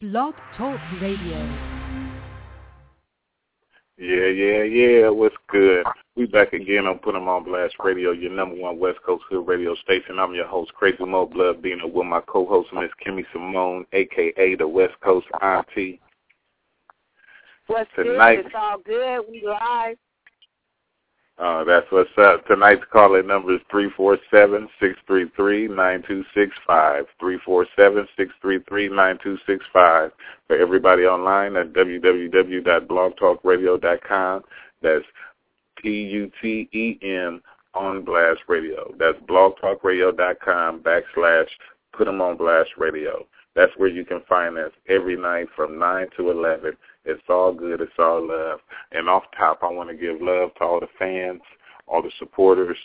Blog Talk Radio. Yeah, yeah, yeah. What's good? We back again on Put 'em on Blast Radio, your number one West Coast Hood radio station. I'm your host, Crazy Mo Blood, being with my co-host, Miss Kimmy Simone, aka the West Coast Auntie. What's Tonight- good? It's all good. We live. Uh, that's what's up. Tonight's calling number is three four seven six three three nine two six five. Three four seven six three three nine two six five. For everybody online at www.blogtalkradio.com. That's P-U-T-E-M on Blast Radio. That's blogtalkradio.com backslash put 'em on Blast Radio. That's where you can find us every night from 9 to 11. It's all good. It's all love. And off top, I want to give love to all the fans, all the supporters,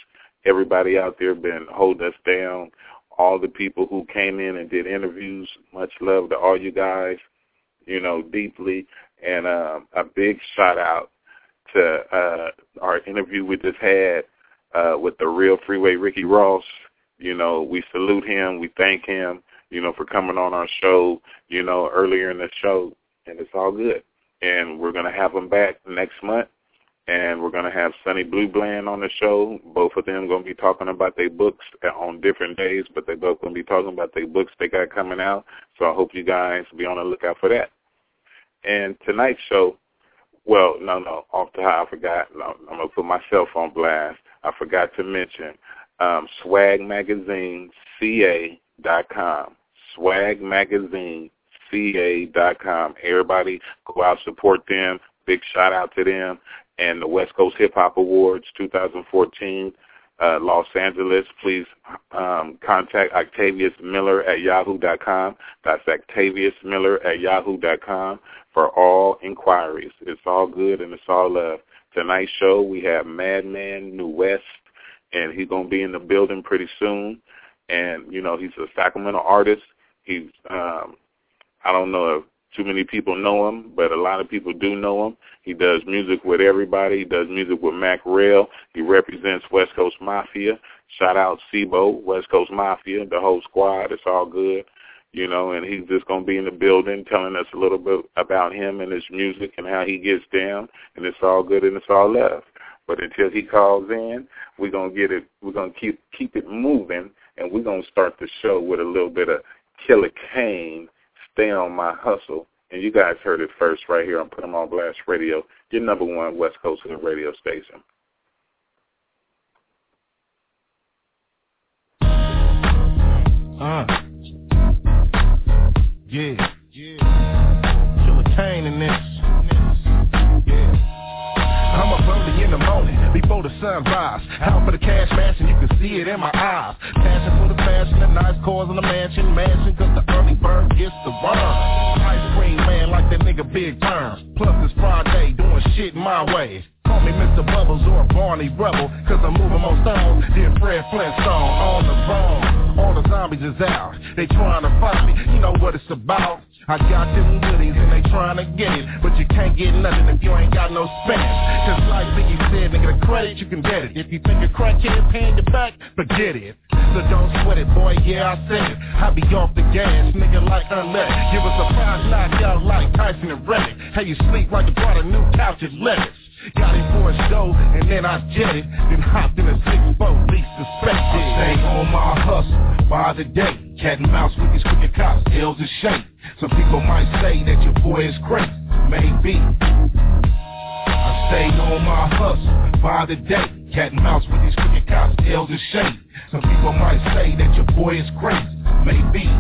everybody out there been holding us down, all the people who came in and did interviews. Much love to all you guys, you know, deeply. And um, a big shout out to uh, our interview we just had uh, with the real Freeway Ricky Ross. You know, we salute him. We thank him, you know, for coming on our show, you know, earlier in the show. And it's all good and we're going to have them back next month. And we're going to have Sunny Blue Bland on the show. Both of them going to be talking about their books on different days, but they both going to be talking about their books they got coming out. So I hope you guys be on the lookout for that. And tonight's show, well, no, no, off the high, I forgot. No, I'm going to put myself on blast. I forgot to mention um, Swag Magazine, CA.com. Swag Magazine, ca.com. Everybody go out, support them. Big shout out to them. And the West Coast Hip Hop Awards 2014, uh, Los Angeles. Please um, contact Octavius Miller at yahoo.com. That's Octavius Miller at yahoo.com for all inquiries. It's all good and it's all love. Tonight's show, we have Madman New West, and he's going to be in the building pretty soon. And, you know, he's a Sacramento artist. He's um, I don't know if too many people know him, but a lot of people do know him. He does music with everybody. He does music with Mac Rail. He represents West Coast Mafia. Shout out C-Bo, West Coast Mafia, the whole squad. It's all good, you know, and he's just to be in the building telling us a little bit about him and his music and how he gets down, and it's all good and it's all love. But until he calls in, we're to get it, we're to keep, keep it moving, and we're to start the show with a little bit of Killer Kane stay on my hustle. And you guys heard it first right here on Put 'em on Blast Radio, your number one West Coast radio station. Uh. Yeah. Yeah. Killer in this. The morning before the sun rise. Out for the cash mansion, you can see it in my eyes. Passion for the fashion, the nice cars in the mansion, mansion, cause the early bird gets the worm. Ice cream man like that nigga Big Term. Plus it's Friday, doing shit my way. Call me Mr. Bubbles or Barney Rubble, cause I'm moving more stone than Fred Flintstone on the phone. All the zombies is out, they trying to find me, you know what it's about. I got them goodies and they trying to get it, but you can't get nothing if you ain't got no spending. Cause like Biggie said, nigga, the credit you can get it. If you think a crackhead paying you back, forget it. So don't sweat it, boy, yeah, I said it. I be off the gas, nigga, like unleaded. Give us a five knockout like Tyson and Reddick. How you sleep like you brought a new couch at lettuce. Got it for a show, and then I jetted. Then hopped in a six-boat, least suspected. Stay on my hustle by the day. Cat and mouse with these crooked cops, L's in shape. Some people might say that your boy is crazy. Maybe. I stay on my hustle by the day. Cat and mouse with these crooked cops, L's in shape. Some people might say that your boy is crazy. Maybe.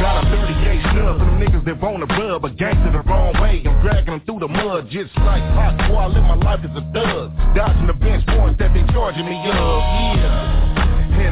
Got a 38 snub for them niggas that want to rub a gangster the wrong way. I'm dragging them through the mud just like Pac. Boy, I live my life as a thug. Dodging the bench points that they charging me of. Yeah.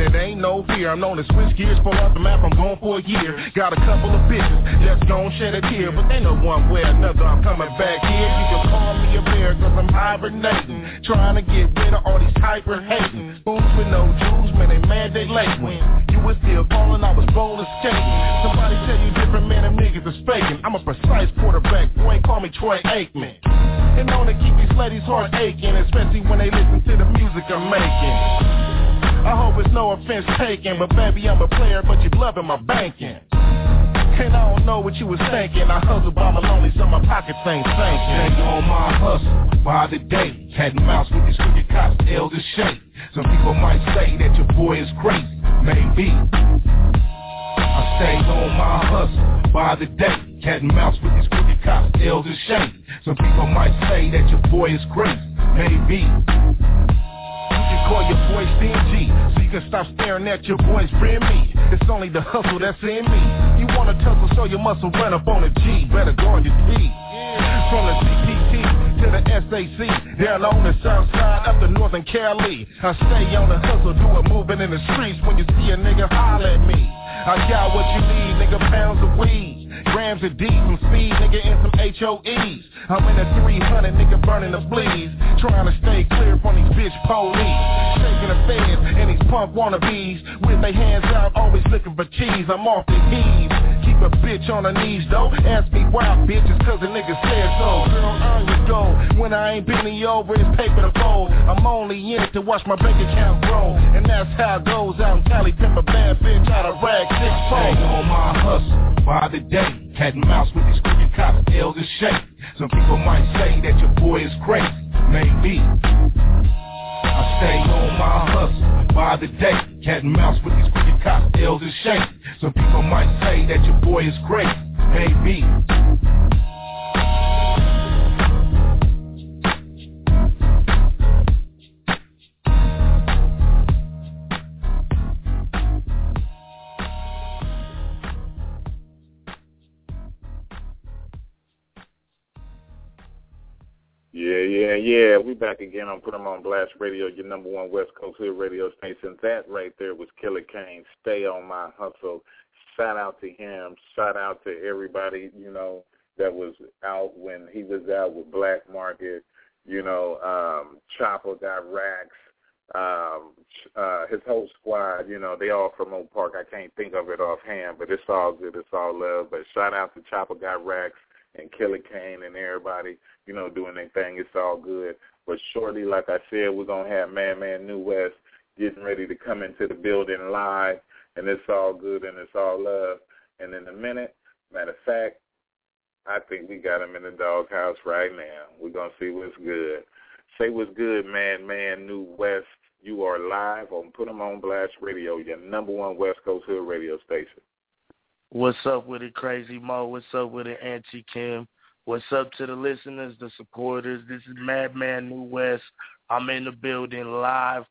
It ain't no fear. I'm known to switch gears, pull off the map. I'm going for a year. Got a couple of bitches that's gon' shed a tear, but they know one way or another. I'm coming back here. You can call me a bear, cause I'm hibernating. Trying to get rid of all these hyper hating. Fools with no jewels, man, they mad they late. When you was still calling, I was roller skating. Somebody tell you different, man, them niggas is faking. I'm a precise quarterback, boy, call me Troy Aikman. And known to keep these ladies' heart aching, especially when they listen to the music I'm making. I hope it's no offense taken, but baby, I'm a player, but you're loving my banking. And I don't know what you was thinking. I hustle by my lonely, so my pockets ain't sinking. Stay on my hustle by the day. Cat and mouse with these crooked cops, and shake. Some people might say that your boy is crazy. Maybe. I stay on my hustle by the day. Cat and mouse with these crooked cops, and shake. Some people might say that your boy is crazy. Maybe call your boy CMG So you can stop staring at your boy's friend me. It's only the hustle that's in me. You wanna tussle so your muscle, run up on a G. Better go on your feet From the CPT to the SAC Down on the south side up to Northern Cali. I stay on the hustle, do it moving in the streets When you see a nigga holler at me I got what you need, nigga, pounds of weed Grams of D, some speed, nigga, and some HOEs. I'm in a 300, nigga, burning the bleeds. Trying to stay clear from these bitch police. Shaking the feds and these punk wannabes. With their hands out, always looking for cheese. I'm off the heave. Keep a bitch on her knees, though. Ask me why, bitch, cause a nigga said so. Girl, earn your gold. When I ain't bending you over, it's paper to fold. I'm only in it to watch my bank account grow. And that's how it goes out in Cali. Pimp a bad bitch out of rag six fold. on my hustle by the day. Cat and mouse with these crooked cops, L's and shake. Some people might say that your boy is crazy. Maybe. I stay on my hustle by the day. Cat and mouse with these crooked cops, L's and shake. Some people might say that your boy is crazy. Maybe. Back again on Put 'em on Blast Radio, your number one West Coast Hood radio station. That right there was Killer Kane. Stay on my hustle. Shout out to him. Shout out to everybody, you know, that was out when he was out with Black Market. You know, um, Chopper got racks. Um, uh, his whole squad, you know, they all from Oak Park. I can't think of it offhand, but it's all good. It's all love. But shout out to Chopper got racks and Killer Kane and everybody you know, doing their thing. It's all good. But shortly, like I said, we're going to have Madman New West getting ready to come into the building live, and it's all good and it's all love. And in a minute, matter of fact, I think we got him in the doghouse right now. We're going to see what's good. Say what's good, Madman New West. You are live on Put 'em on Blast Radio, your number one West Coast Hood radio station. What's up with it, Crazy Mo? What's up with it, Auntie Kim? What's up to the listeners, the supporters? This is Madman New West. I'm in the building live,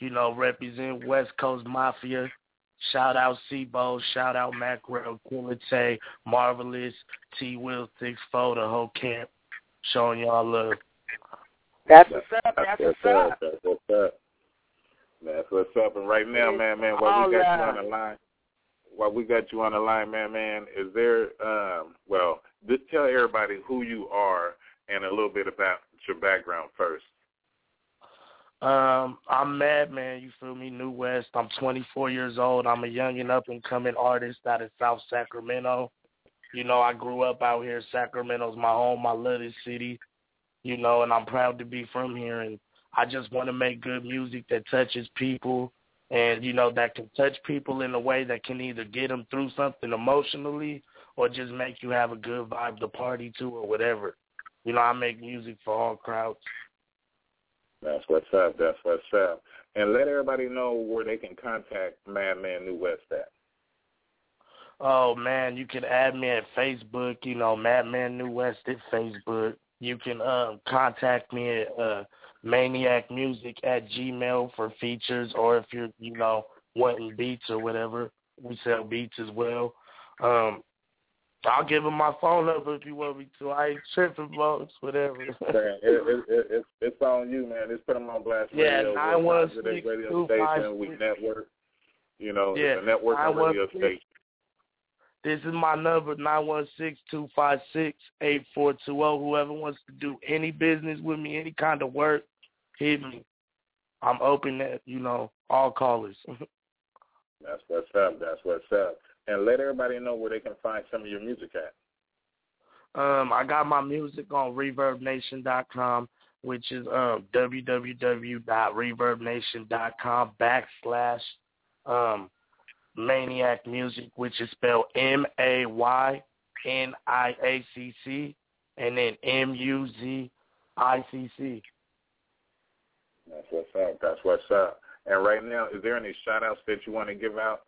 you know, represent West Coast Mafia. Shout out C-Bo, shout out Macro, Killa Tay, Marvelous, T Will Six Four, the whole camp. Showing y'all love. That's what's up, that's, what's up. That's what's up. That's what's up. And right now, man, man, while we got you on the line, while we got you on the line, man, man, is there um well, just tell everybody who you are and a little bit about your background first. Um, I'm Madman, you feel me, New West. I'm 24 years old. I'm a young and up and coming artist out of South Sacramento. You know, I grew up out here. Sacramento's my home. I love this city. You know, and I'm proud to be from here. And I just want to make good music that touches people and, you know, that can touch people in a way that can either get them through something emotionally or just make you have a good vibe to party to or whatever. You know, I make music for all crowds. That's what's up. That's what's up. And let everybody know where they can contact Madman New West at. Oh man, you can add me at Facebook. You know, Madman New West at Facebook. You can uh, contact me at uh, Maniac Music at Gmail for features, or if you're you know wanting beats or whatever, we sell beats as well. Um, I'll give him my phone number if you want me to. I ain't tripping, folks. Whatever. man, it, it, it, it's it's on you, man. Just put them on blast yeah, radio. nine one six radio station. Five, we network. You know, yeah, it's a network radio six, station. This is my number nine one six two five six eight four two zero. Whoever wants to do any business with me, any kind of work, me. I'm open to you know all callers. That's what's up. That's what's up and let everybody know where they can find some of your music at. Um, I got my music on ReverbNation.com, which is um, www.reverbnation.com backslash um, Maniac Music, which is spelled M A Y N I A C C, and then M U Z I C C. That's what's up. That's what's up. And right now, is there any shout outs that you want to give out?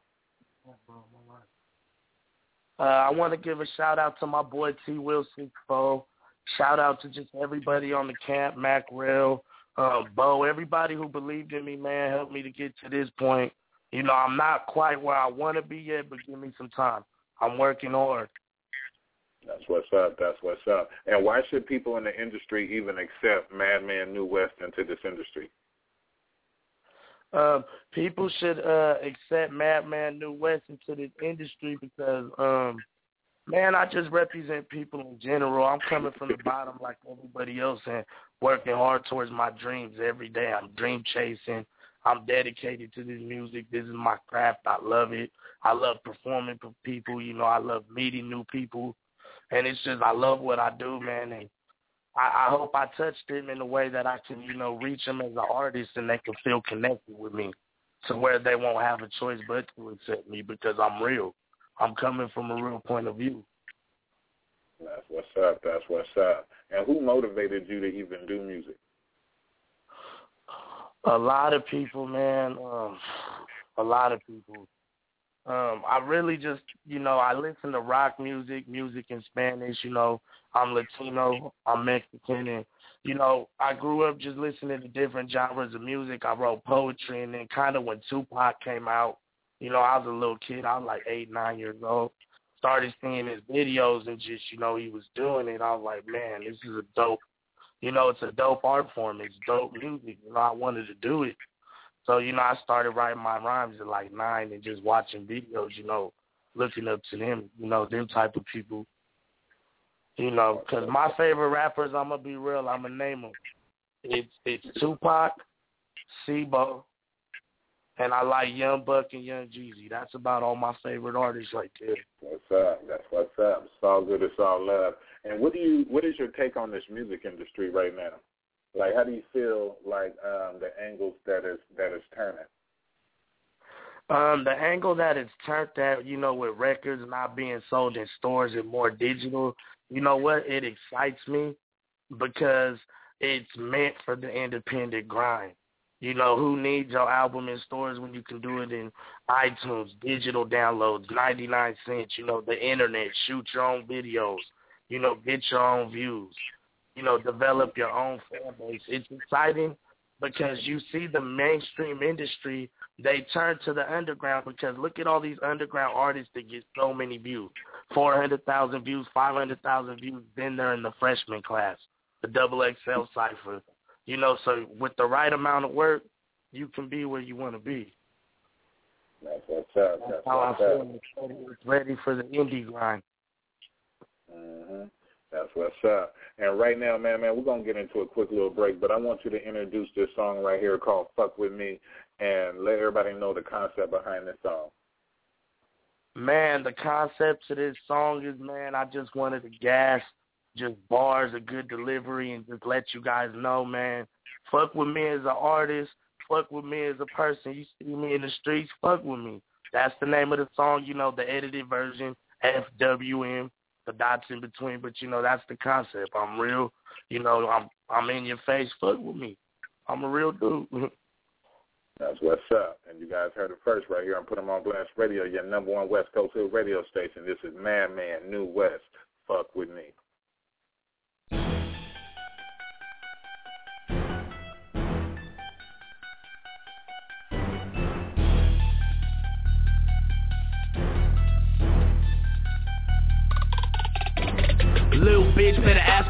Uh, I want to give a shout out to my boy T Wilson Foe. Shout out to just everybody on the camp, Mac Rail, um, Bo, everybody who believed in me, man, helped me to get to this point. You know, I'm not quite where I want to be yet, but give me some time. I'm working hard. That's what's up. That's what's up. And why should people in the industry even accept Madman New West into this industry? Um, people should uh, accept Madman New West into this industry because, um, man, I just represent people in general. I'm coming from the bottom like everybody else and working hard towards my dreams every day. I'm dream chasing. I'm dedicated to this music. This is my craft. I love it. I love performing for people. You know, I love meeting new people and it's just I love what I do, man, and I, I hope I touched them in a way that I can, you know, reach them as an artist and they can feel connected with me, to where they won't have a choice but to accept me because I'm real. I'm coming from a real point of view. That's what's up. That's what's up. And who motivated you to even do music? A lot of people, man. Um, a lot of people. Um, I really just, you know, I listen to rock music, music in Spanish. You know, I'm Latino, I'm Mexican, and you know, I grew up just listening to different genres of music. I wrote poetry, and then kind of when Tupac came out, you know, I was a little kid. I was like eight, nine years old. Started seeing his videos and just, you know, he was doing it. I was like, man, this is a dope, you know, it's a dope art form. It's dope music. You know, I wanted to do it. So, you know, I started writing my rhymes at like nine and just watching videos, you know, looking up to them, you know, them type of people. You know, because my favorite rappers, I'm going to be real, I'm going to name them. It's, it's Tupac, C-Bo, and I like Young Buck and Young Jeezy. That's about all my favorite artists right there. What's up? That's what's up. It's all good. It's all love. And what do you? What is your take on this music industry right now? Like, how do you feel like um, the angles that is that is turning? Um, the angle that it's turned at, you know, with records not being sold in stores and more digital, you know what? It excites me because it's meant for the independent grind. You know, who needs your album in stores when you can do it in iTunes, digital downloads, 99 cents, you know, the internet, shoot your own videos, you know, get your own views you know, develop your own fan base. It's exciting because you see the mainstream industry, they turn to the underground because look at all these underground artists that get so many views. 400,000 views, 500,000 views, then they're in the freshman class, the double XL cipher. You know, so with the right amount of work, you can be where you want to be. That's what's up. That's, That's how I feel. It's ready for the indie grind. Mm-hmm. That's what's up. And right now, man, man, we're gonna get into a quick little break, but I want you to introduce this song right here called "Fuck with Me" and let everybody know the concept behind this song. Man, the concept to this song is, man, I just wanted to gas, just bars, a good delivery, and just let you guys know, man. Fuck with me as an artist. Fuck with me as a person. You see me in the streets. Fuck with me. That's the name of the song. You know, the edited version, FWM the dots in between, but you know that's the concept. I'm real, you know. I'm I'm in your face. Fuck with me. I'm a real dude. That's what's up. And you guys heard it first right here on Put 'em on Blast Radio, your number one West Coast Hill radio station. This is Madman New West. Fuck with me.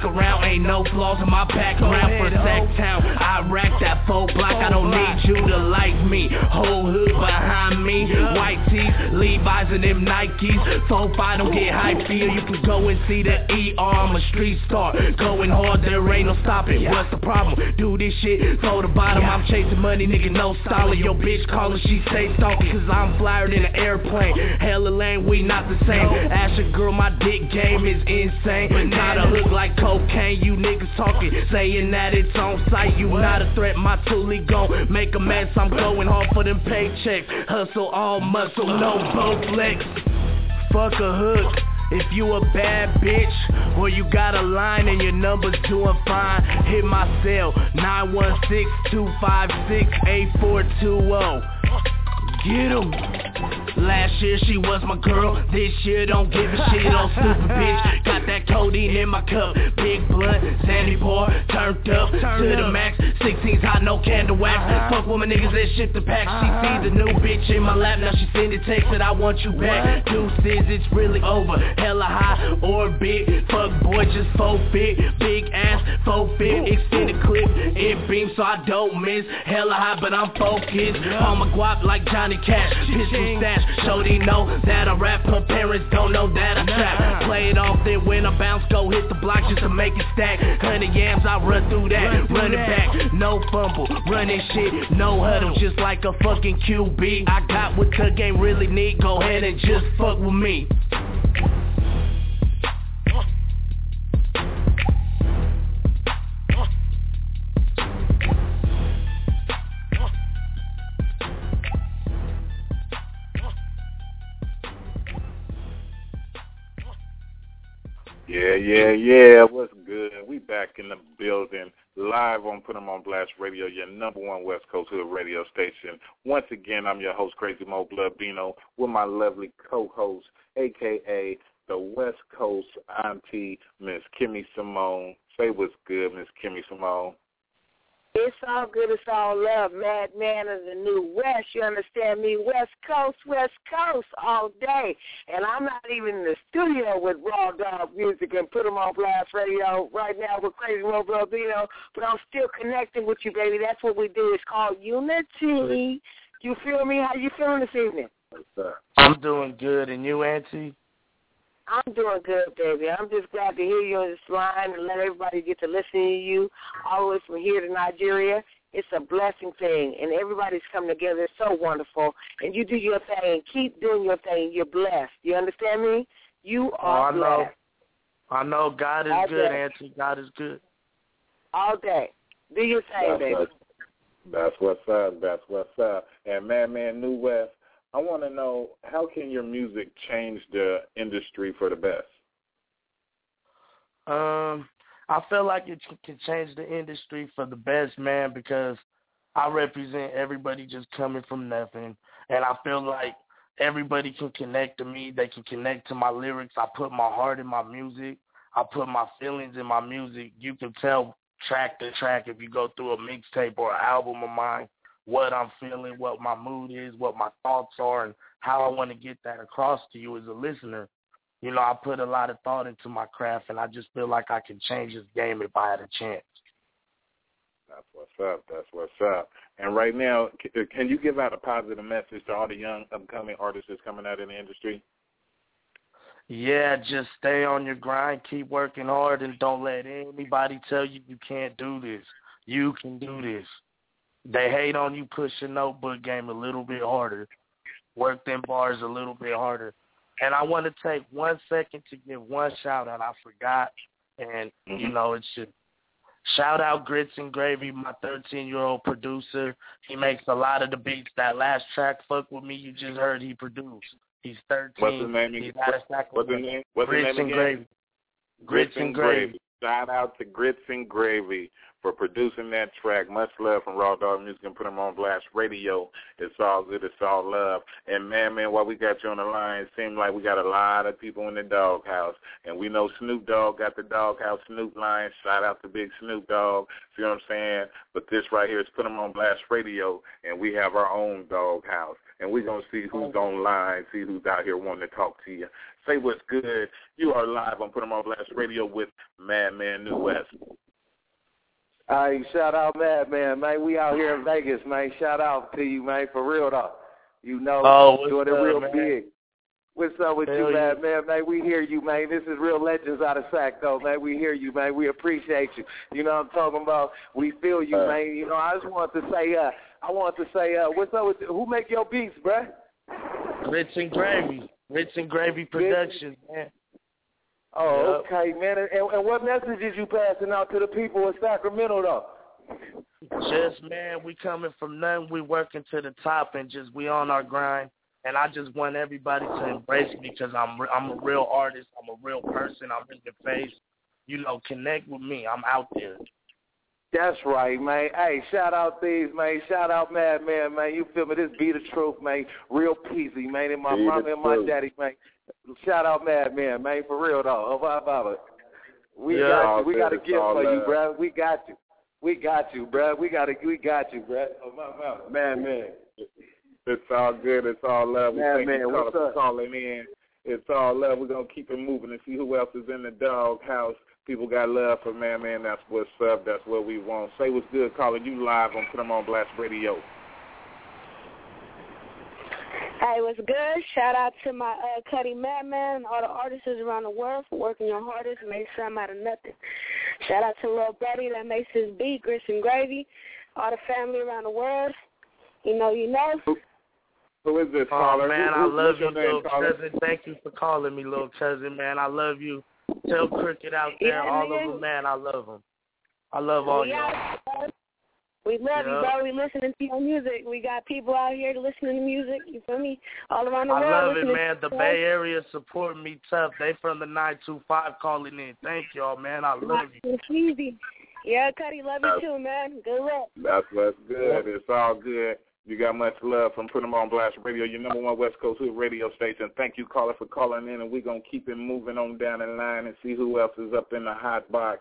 Around. Ain't no flaws in my background for Sacktown. I rack that full block, I don't need you to like me. Whole hood behind me, white tees, Levi's and them Nikes. Four five don't get hype feel. You can go and see the ER. I'm a street star, going hard, there ain't no stopping. What's the problem? Do this shit throw the bottom. I'm chasing money, nigga, no solid. Yo, bitch calling, she say stalking, cause I'm flyer in an airplane. Hella lane, we not the same. Ask your girl, my dick game is insane. But not a hook like cocaine, you niggas talking, saying that it's on site. You not a threat, my toolie gon' make a mess. I'm going hard for them paychecks. Hustle all muscle, no bow flex. Fuck a hook. If you a bad bitch, or you got a line and your number's doing fine, hit my cell, 916-256-8420. Get him. Last year she was my girl, this year don't give a shit on stupid bitch. Got that codeine in my cup, big blood, sandy pour, turned up to the max. 16's hot, no candle wax. Fuck with my niggas that ship the pack. She sees a new bitch in my lap, now she send sending text that I want you back. Two Deuces, it's really over. Hella high or big, fuck boy, just faux big, big ass, faux fit, extended clip, it beams so I don't miss. Hella high, but I'm focused. On my guap like Johnny Cash, pistol stash. Shorty know that I rap, her parents don't know that I trap. Play it off, then when I bounce, go hit the block just to make it stack. Hundred yams, I run through that, run it back, no fumble, running shit, no huddle, just like a fucking QB. I got what the game really need, go ahead and just fuck with me. Yeah, yeah. What's good? We back in the building, live on Put 'em on Blast Radio, your number one West Coast Hood radio station. Once again, I'm your host, Crazy Mo Blood Bino, with my lovely co-host, aka the West Coast Auntie, Miss Kimmy Simone. Say what's good, Miss Kimmy Simone. It's all good, it's all love. Madman of the New West, you understand me? West Coast, West Coast all day. And I'm not even in the studio with Raw Dog Music and put them on Blast Radio right now with Crazy Mo Bino, but I'm still connecting with you, baby. That's what we do. It's called Unity. Do you feel me? How you feeling this evening? I'm doing good. And you, Auntie? I'm doing good, baby. I'm just glad to hear you on this line and let everybody get to listen to you all the way from here to Nigeria. It's a blessing thing, and everybody's coming together. It's so wonderful. And you do your thing. Keep doing your thing. You're blessed. You understand me? You oh, are oh, I know. blessed. I know God is All good, day. Auntie. God is good. All day. Do your thing, That's, baby. what- that's what's up. That's what's up. And man, man, New West. I want to know how can your music change the industry for the best? Um, I feel like it can change the industry for the best, man, because I represent everybody just coming from nothing, and I feel like everybody can connect to me. They can connect to my lyrics. I put my heart in my music. I put my feelings in my music. You can tell track to track if you go through a mixtape or an album of mine what I'm feeling, what my mood is, what my thoughts are, and how I want to get that across to you as a listener. You know, I put a lot of thought into my craft, and I just feel like I can change this game if I had a chance. That's what's up. That's what's up. And right now, uh, can you give out a positive message to all the young upcoming artists that's coming out in the industry? Yeah, just stay on your grind, keep working hard, and don't let anybody tell you you can't do this. You can do this. They hate on you, push your notebook game a little bit harder, work them bars a little bit harder. And I want to take one second to give one shout out. I forgot, and mm-hmm. you know it should shout out Grits and Gravy, my 13 year old producer. He makes a lot of the beats. That last track, "Fuck with Me," you just heard he produced. He's 13. What's his name? He's out of What's his name? What's his Grits name and again? Gravy. Grits and Gravy. Shout out to Grits and Gravy for producing that track. Much love from Raw Dog Music and put them on Blast Radio. It's all good. It's all love. And man, man, while we got you on the line, it seems like we got a lot of people in the doghouse. And we know Snoop Dogg got the doghouse Snoop line. Shout out to Big Snoop Dogg. See what I'm saying? But this right here is put them on Blast Radio, and we have our own doghouse. And we're going to see who's online, see who's out here wanting to talk to you. Say what's good. You are live on Put 'em on Blast Radio with Madman New West. Hey, shout out Madman, man. We out here in Vegas, man. Shout out to you, man, for real though. You know, Oh, what's doing it real man? big. What's up with Hell you, yeah. Madman, man? We hear you, man. This is real legends out of Sac, though, man. We hear you, man. We appreciate you. You know what I'm talking about? We feel you, Uh. man. You know, I just want to say, uh, I want to say, uh, what's up with who make your beats, bruh? Grits and Gravy. Grits and Gravy Productions, man. Oh, Yep. okay, man. And, and what message messages you passing out to the people of Sacramento, though? Just man, we coming from nothing, we working to the top and just we on our grind. and I just want everybody to embrace me because I'm I'm a real artist. I'm a real person. I'm in the face. You know, connect with me. I'm out there. That's right, man. Hey, shout out these, man. Shout out Madman, man. Man. You feel me? This be the truth, man. Real peasy, man. And my mom and my daddy, man. Shout out Madman, man. Man. For real though. Oh, We yeah, got you. We got a gift for you, bro. We got you. We got you, bro. We got to. We got you, bro. Oh, my, my, man, man. It's all good. It's all love. We man, thank man, you what's for up? calling in. It's all love. We're gonna keep it moving and see who else is in the dog house. People got love for man, man. That's what's up. That's what we want. Say what's good. Calling you live on Put 'em on Blast Radio. Hey, what's good? Shout out to my uh, Cuddy Madman and all the artists around the world for working your hardest, make some out of nothing. Shout out to Lil Buddy that makes his beat, Grits and Gravy, all the family around the world. You know, you know. Who, who is this Oh caller? man, who, I love you, your name, little cousin. Thank you for calling me, little cousin. Man, I love you. Tell Cricket out there, Yeah, all nigga. of them, man. I love them. I love all we y'all. We love you, Yeah. bro. We listening to your music. We got people out here listening to music. You feel me? All around the I world. I love it, man. The. Bay Area supporting me tough. They from the 925 calling in. Thank y'all, man. I love you. It's easy. Yeah, Cuddy, love you too, man. Good luck. That's what's good. It's all good. You got much love from Put 'em on Blast Radio, your number one West Coast Hood radio station. Thank you, caller, for calling in, and we're going to keep it moving on down the line and see who else is up in the hot box.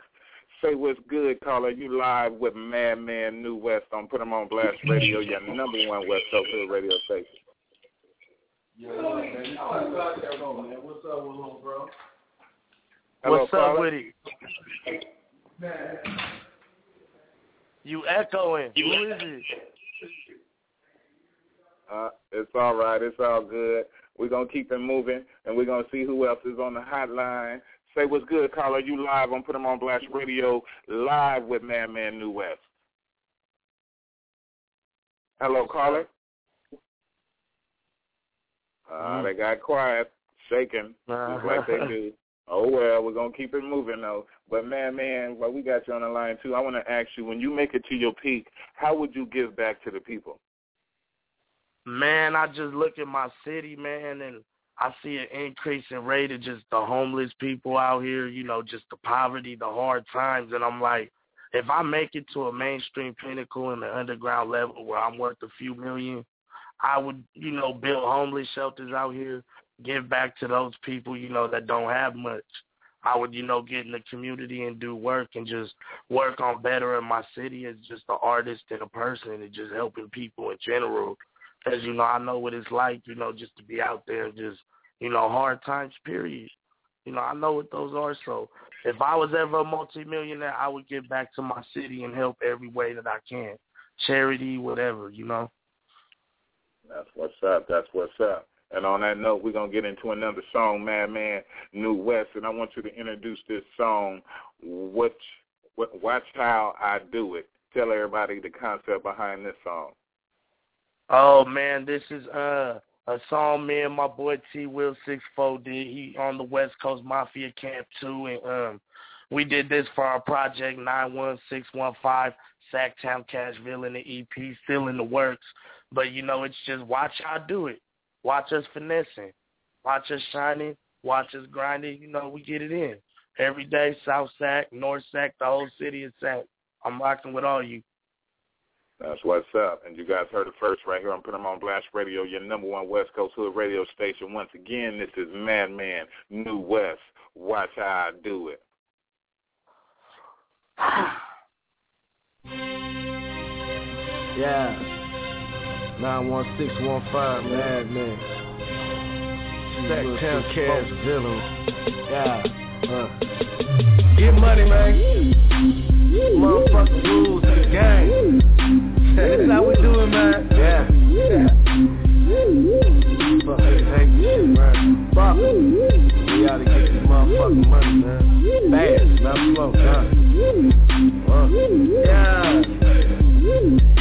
Say what's good, caller. You live with Madman New West on Put 'em on Blast Radio, your number one West Coast Hood radio station. Hello, What's up caller. with it? You echoing. Who is it? Uh, it's all right. It's all good. We're going to keep it moving, and we're going to see who else is on the hotline. Say what's good, caller. You live on Put 'em on Blast Radio, live with Madman New West. Hello, caller. Uh, they got quiet, shaking, just like they do. Oh well, we're gonna keep it moving though. But man, man, well, we got you on the line too. I want to ask you, when you make it to your peak, how would you give back to the people? Man, I just look at my city, man, and I see an increase in rate of just the homeless people out here, you know, just the poverty, the hard times. And I'm like, if I make it to a mainstream pinnacle in the underground level where I'm worth a few million, I would, you know, build homeless shelters out here, give back to those people, you know, that don't have much. I would, you know, get in the community and do work and just work on bettering my city as just an artist and a person and just helping people in general. Because, you know, I know what it's like, you know, just to be out there just, you know, hard times, period. You know, I know what those are. So if I was ever a multimillionaire, I would give back to my city and help every way that I can. Charity, whatever, you know. That's what's up. That's what's up. And on that note, we're gonna get into another song, Madman New West, and I want you to introduce this song. Watch, watch how I do it. Tell everybody the concept behind this song. Oh man, this is uh a song me and my boy T Will Six Four did. He on the West Coast Mafia Camp too, and um we did this for our project nine one six one five Sacktown Cashville in the EP, still in the works. But you know, it's just watch y'all do it. Watch us finessing. Watch us shining. Watch us grinding. You know, we get it in. Every day, South Sac, North Sac, the whole city is Sac. I'm rocking with all you. That's what's up. And you guys heard it first right here on Put 'em on Blast Radio, your number one West Coast Hood radio station. Once again, this is Madman New West. Watch how I do it. Yeah. 91615, Madman. Sacktown Cash Villain. Yeah. Uh. Get money, man. Motherfucking rules the game. That's how we do it, man. Yeah. yeah. Fuck it, thank you, man. Fuck it. We gotta get this motherfucking money, man. Fast, not slow, huh? Uh. Yeah.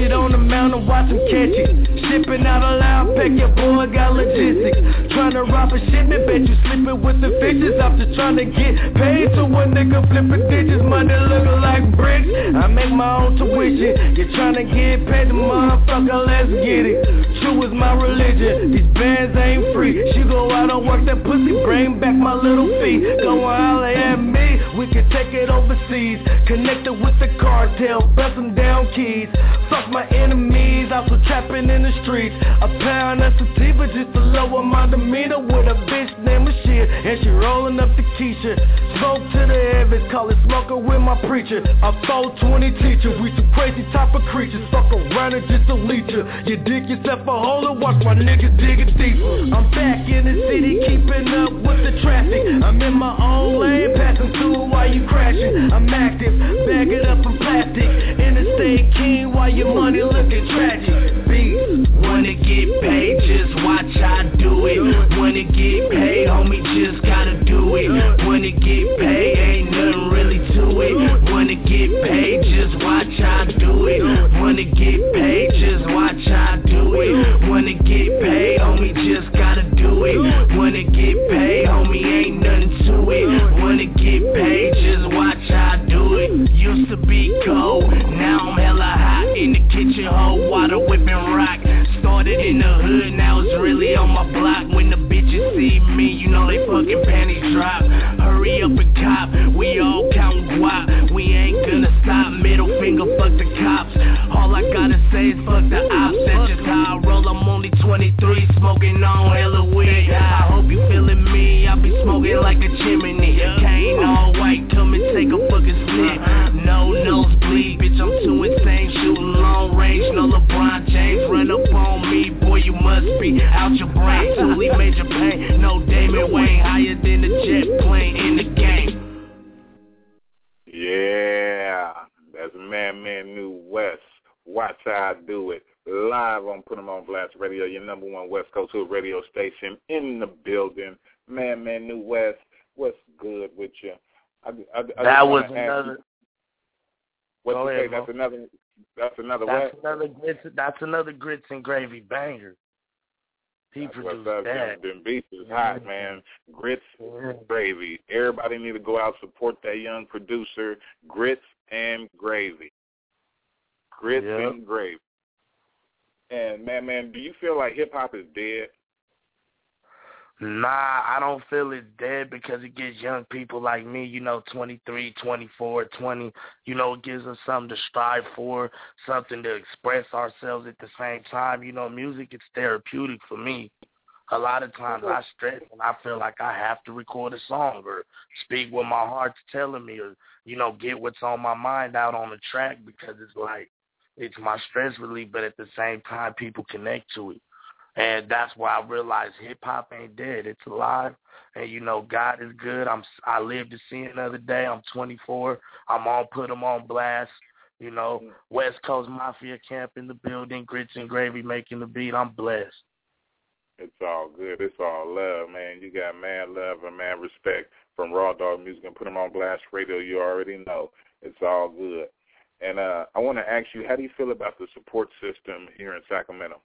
On the mountain, watch them catch it. shipping out a loud pack, your boy got logistics. Trying to rob a shipment, bet you slipping with the fishes. I'm just trying to get paid so a nigga flipping digits. Money looking like bricks. I make my own tuition. You're trying to get paid, the motherfucker, let's get it. True is my religion. These bands ain't free. She go out and work that pussy, bring back my little fee. Go holler at me, we can take it overseas. Connected with the cartel, bust them down keys. Fuck my enemies, also trapping in the streets. A pound of sativa just to lower my demeanor with a bitch named Michelle. And she rolling up the Keisha. Smoke to the heavens, call it smoker with my preacher. A 420 teacher, we some crazy type of creatures. Fuck around and just delete you. You dig yourself a hole and watch my niggas dig it deep. I'm back in the city, keeping up with the traffic. I'm in my own lane, passing through while you crashing. I'm active, bag it up in plastic. Interstate king why your money looking tragic. Beats. Wanna get paid, just watch I do it. Wanna get paid, homie, just gotta do it. Wanna get paid, ain't nothing really to it. Wanna get paid, just watch I do it. Wanna get paid, West Coast Hood radio station in the building. Madman New West, what's good with you? I, I, I that was another. What you ahead, say? That's another. That's another That's what? another grits. That's another grits and gravy banger. He That's produced what's up. that. Them beats is hot, man. Grits, Mhm. gravy. Everybody need to go out support that young producer. Grits and gravy. Grits Yep. and gravy. And man, man, do you feel like hip hop is dead? Nah, I don't feel it's dead because it gives young people like me, you know, 23, 24, 20, you know, it gives us something to strive for, something to express ourselves at the same time. You know, music is therapeutic for me. A lot of times I stress and I feel like I have to record a song or speak what my heart's telling me or, you know, get what's on my mind out on the track because it's like, it's my stress relief, but at the same time people connect to it. And that's why I realized hip hop ain't dead. It's alive. And you know, God is good. I'm I lived to see another day. I'm 24. I'm on put them on blast. You know, mm. West Coast Mafia camp in the building, grits and gravy making the beat. I'm blessed. It's all good. It's all love, man. You got mad love and mad respect from Raw Dog Music and put them on Blast Radio. You already know. It's all good. And uh, I want to ask you, how do you feel about the support system here in Sacramento?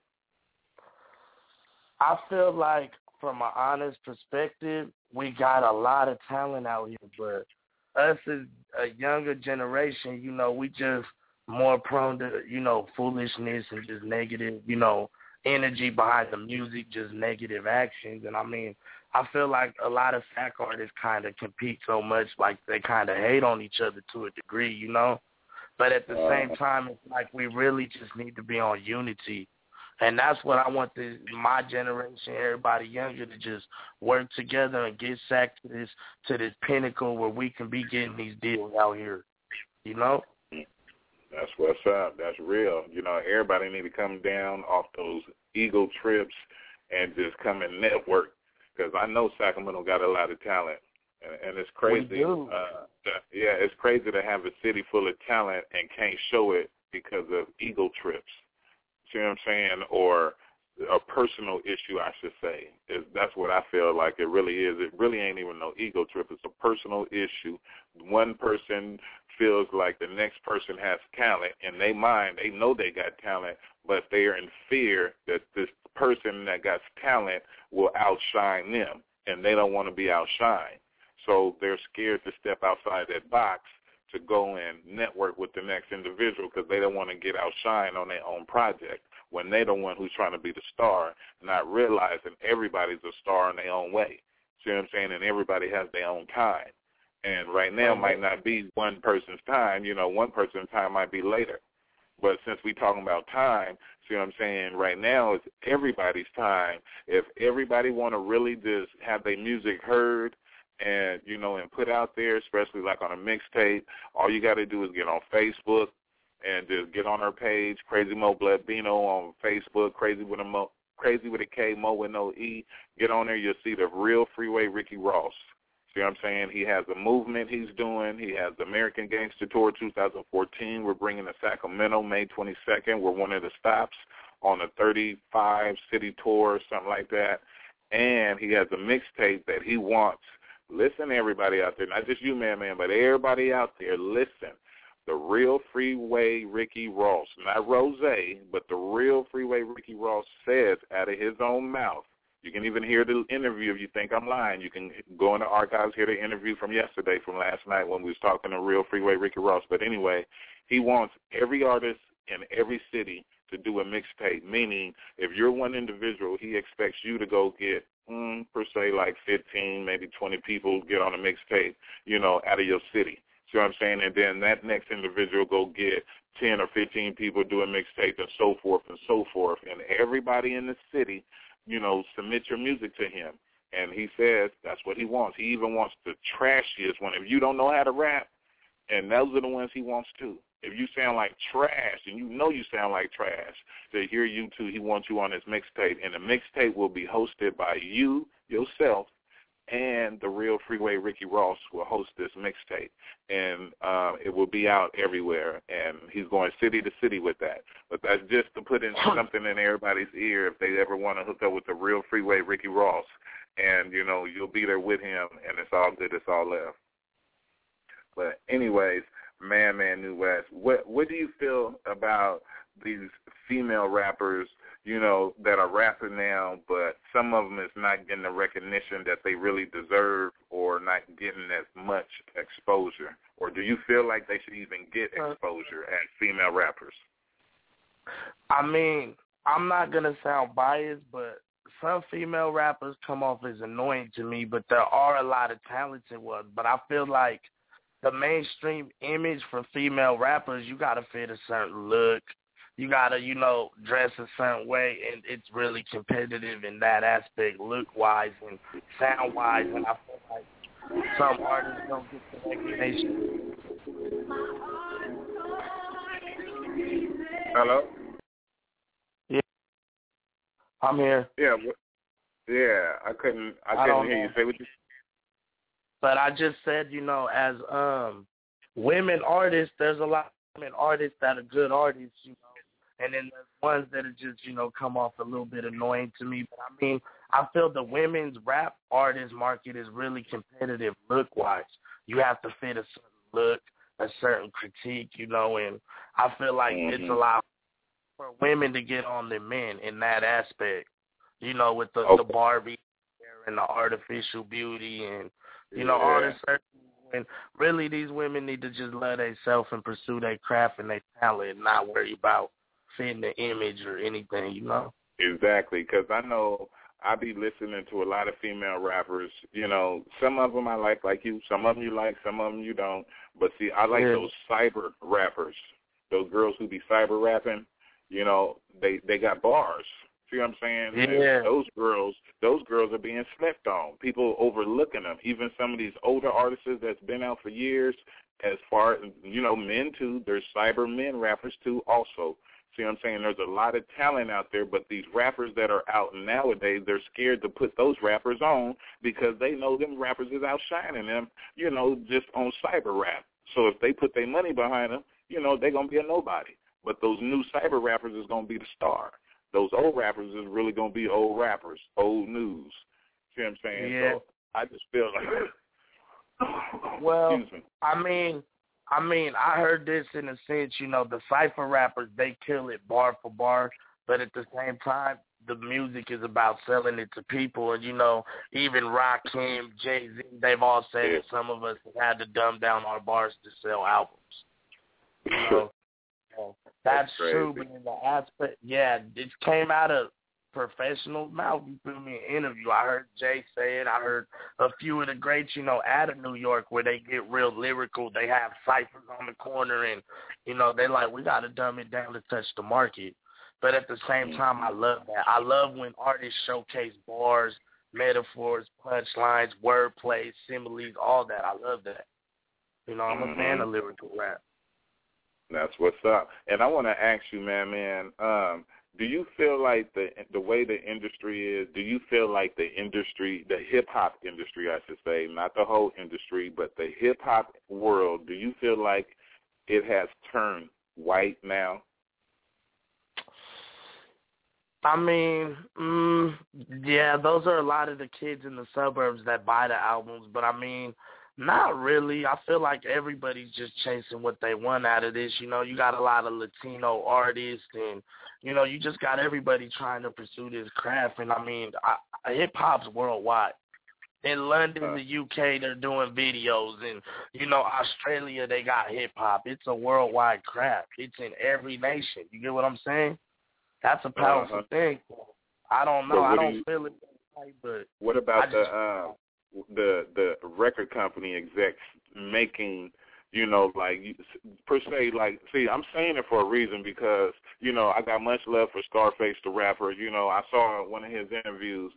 I feel like from an honest perspective, we got a lot of talent out here, but us as a younger generation, you know, we just more prone to, you know, foolishness and just negative, you know, energy behind the music, just negative actions. And I mean, I feel like a lot of sack artists kind of compete so much, like they kind of hate on each other to a degree, you know. But at the same time, it's like we really just need to be on unity. And that's what I want the my generation, everybody younger, to just work together and get sack to this to this pinnacle where we can be getting these deals out here. You know? That's what's up. That's real. You know, everybody need to come down off those ego trips and just come and network. Because I know Sacramento got a lot of talent, and, it's crazy. Uh, yeah, it's crazy to have a city full of talent and can't show it because of ego trips. See what I'm saying? Or a personal issue, I should say. Is that's what I feel like it really is. It really ain't even no ego trip. It's a personal issue. One person feels like the next person has talent in their mind. They know they got talent, but they are in fear that this person that got talent will outshine them, and they don't want to be outshined. So they're scared to step outside that box to go and network with the next individual because they don't want to get outshined on their own project when they're the one who's trying to be the star, not realizing everybody's a star in their own way. See what I'm saying? And everybody has their own time. And right now might not be one person's time. You know, one person's time might be later. But since we're talking about time, see what I'm saying? Right now is everybody's time. If everybody want to really just have their music heard and you know and put out there, especially like on a mixtape, all you got to do is get on Facebook and just get on her page, Crazy Mo Bledino on Facebook, Crazy with a Mo, Crazy with a K, Mo with no E. Get on there, you'll see the real Freeway Ricky Ross. See what I'm saying? He has a movement he's doing. He has the American Gangster Tour 2014. We're bringing to Sacramento May 22nd. We're one of the stops on a 35 city tour, something like that. And he has a mixtape that he wants. Listen, everybody out there, not just you, man, man, but everybody out there, listen. The real Freeway Ricky Ross, not Rose, but the real Freeway Ricky Ross says out of his own mouth you can even hear the interview if you think I'm lying. You can go in the archives, hear the interview from yesterday, from last night when we was talking to Real Freeway Ricky Ross. But anyway, he wants every artist in every city to do a mixtape, meaning if you're one individual, he expects you to go get, mm, per se, like 15, maybe 20 people get on a mixtape, you know, out of your city. See what I'm saying? And then that next individual go get 10 or 15 people do a mixtape and so forth and so forth. And everybody in the city you know, submit your music to him. And he says that's what he wants. He even wants the trashiest one. If you don't know how to rap, and those are the ones he wants too. If you sound like trash, and you know you sound like trash, to hear you too, he wants you on his mixtape. And the mixtape will be hosted by you yourself and the real Freeway Ricky Ross will host this mixtape, and uh, it will be out everywhere. And he's going city to city with that. But that's just to put in something in everybody's ear if they ever want to hook up with the real Freeway Ricky Ross, and you know you'll be there with him, and it's all good. It's all left. But anyways, man, man, New West, what what do you feel about these female rappers? you know, that are rapping now, but some of them is not getting the recognition that they really deserve or not getting as much exposure? Or do you feel like they should even get uh, exposure as female rappers? I mean, I'm not going to sound biased, but some female rappers come off as annoying to me, but there are a lot of talented ones. But I feel like the mainstream image for female rappers, you got to fit a certain look, you gotta, you know, dress a certain way, and it's really competitive in that aspect, look wise and sound wise. And I feel like some artists don't get the recognition. Hello. Yeah, I'm here. Yeah, yeah. I couldn't. I, I couldn't hear know. you say what you. But I just said, you know, as um women artists, there's a lot of women artists that are good artists, you know, and then there's ones that are just you know come off a little bit annoying to me. But I mean, I feel the women's rap artist market is really competitive look wise. You have to fit a certain look, a certain critique, you know, and I feel like mm-hmm. it's a lot for women to get on the men in that aspect. You know, with the okay. the Barbie and the artificial beauty and you know yeah. all this and really these women need to just love themselves and pursue their craft and their talent and not worry about fitting the image or anything, you know? Exactly, because I know I be listening to a lot of female rappers. You know, some of them I like, like you. Some of them you like, some of them you don't. But see, I like Yeah. those cipher rappers. Those girls who be cipher rapping. You know, they they got bars. See what I'm saying? And Yeah. Those girls, those girls are being slept on. People overlooking them. Even some of these older artists that's been out for years. As far as you know, men too. There's cipher men rappers too. Also, See what I'm saying? There's a lot of talent out there, but these rappers that are out nowadays, they're scared to put those rappers on because they know them rappers is outshining them, you know, just on cipher rap. So if they put their money behind them, you know, they're going to be a nobody. But those new cipher rappers is going to be the star. Those old rappers is really going to be old rappers, old news. You know what I'm saying? Yeah. So I just feel like, Well, me. I mean, I mean, I heard this in a sense, you know, the cipher rappers they kill it bar for bar, but at the same time, the music is about selling it to people, and you know, even Rakim, Jay Z, they've all said that some of us have had to dumb down our bars to sell albums. You know, that's, That's true, but in the aspect, yeah, it came out of professional mouth. You feel me? An interview. I heard Jay say it. I heard a few of the greats, you know, out of New York where they get real lyrical. They have ciphers on the corner, and you know, they like we got to dumb it down to touch the market. But at the same time, I love that. I love when artists showcase bars, metaphors, punchlines, wordplay, similes, all that. I love that. You know, I'm a fan Mhm. of lyrical rap. That's what's up. And I want to ask you, man, man, um, do you feel like the the way the industry is? Do you feel like the industry, the hip hop industry, I should say, not the whole industry, but the hip hop world? Do you feel like it has turned white now? I mean, mm, yeah, those are a lot of the kids in the suburbs that buy the albums, but I mean, not really. I feel like everybody's just chasing what they want out of this. You know, you got a lot of Latino artists, and you know, you just got everybody trying to pursue this craft. And I mean, I, hip hop's worldwide. In London, the UK, they're doing videos, and you know, Australia, they got hip hop. It's a worldwide craft. It's in every nation. You get what I'm saying? That's a powerful Uh-huh. thing. I don't know. So I do don't you- feel it, but What I about the just- uh, the the record company execs making you know like per se like see I'm saying it for a reason because you know I got much love for Scarface the rapper. You know I saw one of his interviews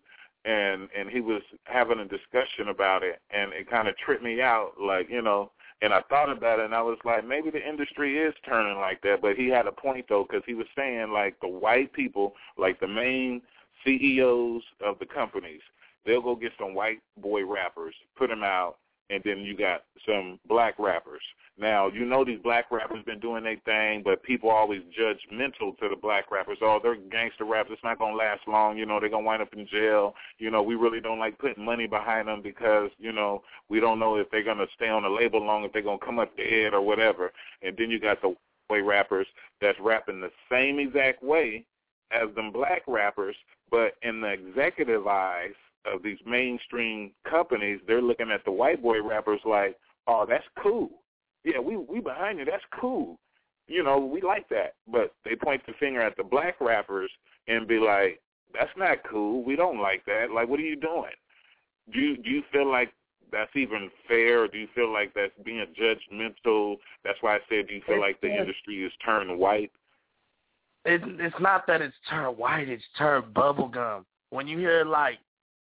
and and he was having a discussion about it and it kind of tripped me out like you know and I thought about it and I was like maybe the industry is turning like that but he had a point though because he was saying like the white people like the main CEOs of the companies they'll go get some white boy rappers, put them out, and then you got some black rappers. Now, you know these black rappers been doing their thing, but people always judgmental to the black rappers. Oh, they're gangster rappers. It's not going to last long. You know, they're going to wind up in jail. You know, we really don't like putting money behind them because, you know, we don't know if they're going to stay on the label long, if they're going to come up head or whatever. And then you got the white rappers that's rapping the same exact way as them black rappers, but in the executive eyes of these mainstream companies, they're looking at the white boy rappers like, oh, that's cool. Yeah, we we behind you. That's cool. You know, we like that. But they point the finger at the black rappers and be like, that's not cool. We don't like that. Like, what are you doing? Do you do you feel like that's even fair, or do you feel like that's being judgmental? That's why I said, do you feel like the industry is turned white? it, it's not that it's turned white, it's turned bubblegum. When you hear like,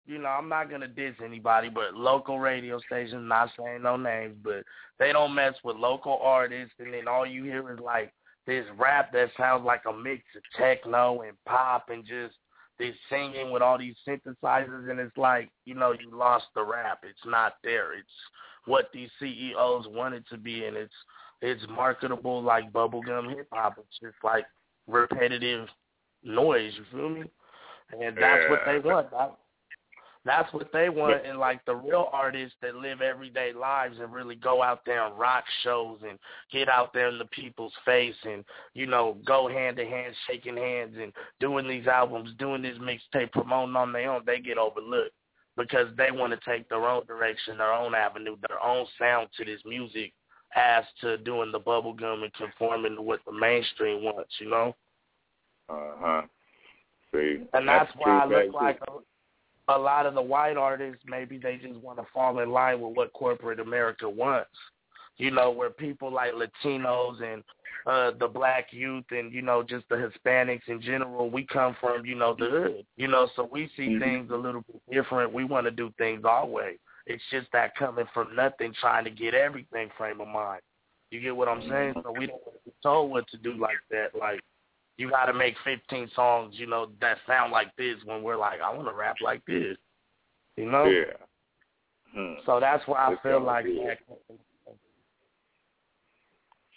you know, I'm not gonna diss anybody, but local radio stations, not saying no names, but they don't mess with local artists, and then all you hear is like this rap that sounds like a mix of techno and pop and just this singing with all these synthesizers, and it's like, you know, you lost the rap. It's not there. It's what these CEOs want it to be, and it's it's marketable like bubblegum hip hop. It's just like repetitive noise. You feel me? And that's what they want. That, that's what they want. And like the real artists that live everyday lives and really go out there and rock shows and get out there in the people's face and you know go hand to hand, shaking hands and doing these albums, doing this mixtape, promoting on their own. They get overlooked because they want to take their own direction, their own avenue, their own sound to this music as to doing the bubblegum and conforming to what the mainstream wants, you know? Uh huh. See, And that's, why I look like a, a lot of the white artists, maybe they just want to fall in line with what corporate America wants. You know, where people like Latinos and uh the black youth and, you know, just the Hispanics in general, we come from, you know, the hood. You know, so we see Mhm. things a little bit different. We want to do things our way. It's just that coming from nothing, trying to get everything frame of mind. You get what I'm saying? So we don't want to be told what to do like that. Like, you got to make 15 songs, you know, that sound like this when we're like, I want to rap like this. You know? Yeah. Hmm. So that's why I It's feel like good. that.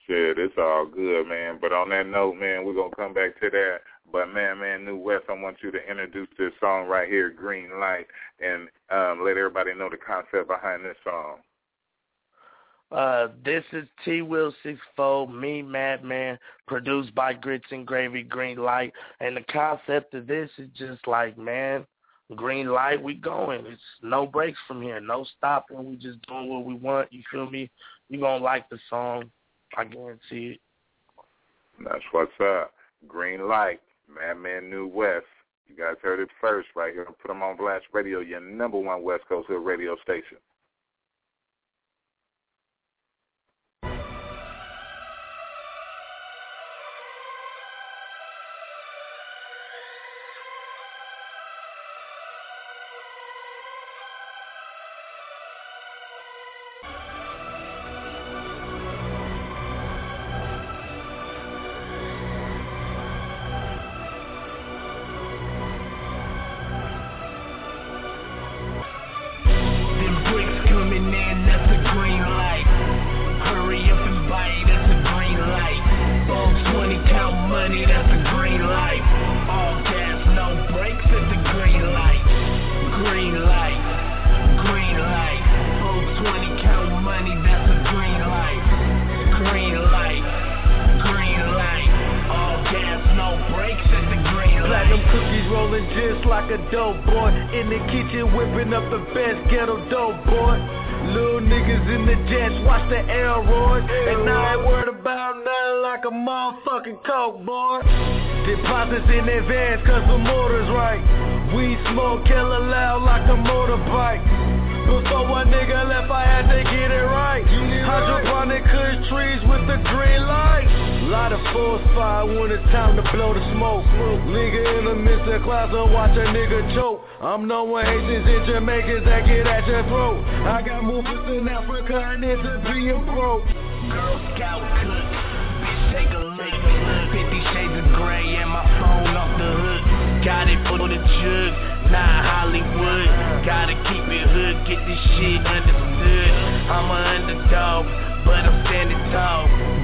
Shit, it's all good, man. But on that note, man, we're gonna come back to that. But man, man, New West, I want you to introduce this song right here, Green Light, and um, let everybody know the concept behind this song. Uh, this is T Will Six Fold, me Madman, produced by Grits and Gravy Green Light, and the concept of this is just like, man, green light, we going. It's no breaks from here, no stopping. We just doing what we want. You feel me? You gonna like the song? I guarantee it. That's what's up. Green light, Madman New West. You guys heard it first right here. Put them on Blast Radio, your number one West Coast Hood radio station. dope, boy. Little niggas in the jets, watch the Air aeroid. And I ain't worried about nothing like a motherfucking coke, boy. Deposits in advance, cause the motor's right. We smoke killer loud like a motorbike. Before one nigga left, I had to get it right. Hydroponic kush trees with the green lights. Light a force fire when it's time to blow the smoke. Nigga in the midst of class, I watch a nigga choke. I'm no knowing Haitians in Jamaicans that get at your throat. I got movements in Africa and it's a being broke. Girl Scout cut, take a lick. 50 shades of gray and my phone off the hook. Got it for the jug, not Hollywood. Gotta keep it hood, get this shit understood. I'm a underdog, but I'm standing tall.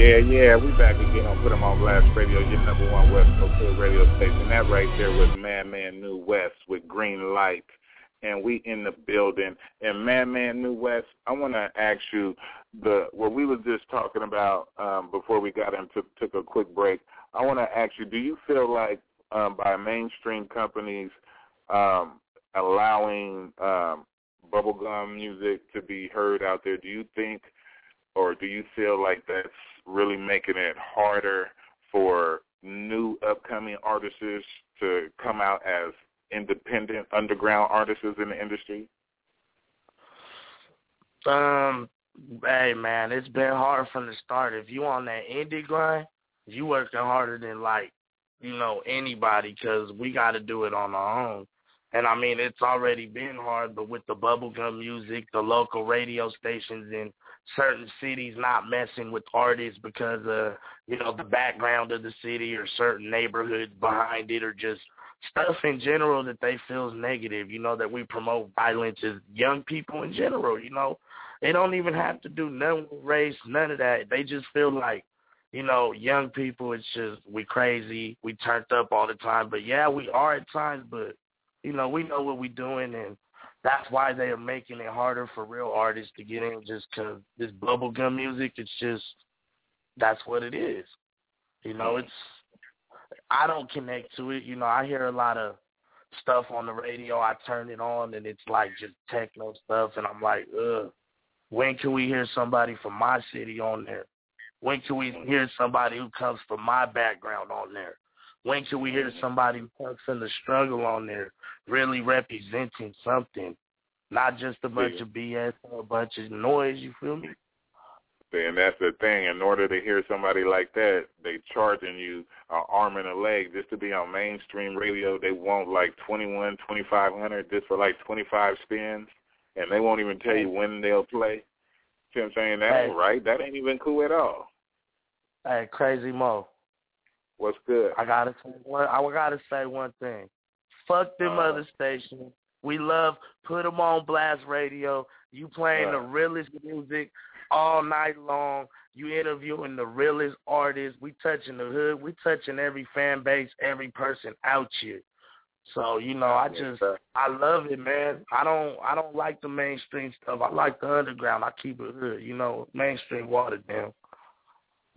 we back again on Put 'em on Blast Radio, your number one West Coast radio station. That right there was Madman New West with Green Light. And we in the building. And Madman New West, I want to ask you the what we was just talking about um, before we got into took a quick break. I want to ask you, do you feel like um, by mainstream companies um, allowing um, bubblegum music to be heard out there, do you think or do you feel like that's really making it harder for new upcoming artists to come out as independent underground artists in the industry? Um, hey man, it's been hard from the start. If you on that indie grind, you working harder than like you know anybody because we got to do it on our own. And I mean, it's already been hard, but with the bubblegum music, the local radio stations in certain cities not messing with artists because of, you know, the background of the city or certain neighborhoods behind it or just stuff in general that they feel is negative, you know, that we promote violence as young people in general, you know. They don't even have to do none with race, none of that. They just feel like, you know, young people, it's just, we crazy, we turned up all the time. But yeah, we are at times, but you know, we know what we're doing, and that's why they are making it harder for real artists to get in just because this bubblegum music, it's just, that's what it is. You know, mm. it's, I don't connect to it. You know, I hear a lot of stuff on the radio. I turn it on, and it's like just techno stuff, and I'm like, ugh. When can we hear somebody from my city on there? When can we hear somebody who comes from my background on there? When can we hear somebody who comes from the struggle on there really representing something, not just a bunch yeah. of BS or a bunch of noise? You feel me? And that's the thing. In order to hear somebody like that, they charging you an arm and a leg just to be on mainstream radio. They want like twenty one, twenty five hundred just for like twenty five spins, and they won't even tell you when they'll play. See what I'm saying? That ain't right. That ain't even cool at all. Hey, crazy Mo. What's good? I gotta say one. I gotta say one thing. Fuck them uh, other stations. We love put them on blast radio. You playing uh, the realest music all night long. You interviewing the realest artists. We touching the hood. We touching every fan base, every person out here. So you know, I just I love it, man. I don't I don't like the mainstream stuff. I like the underground. I keep it hood. You know, mainstream watered down.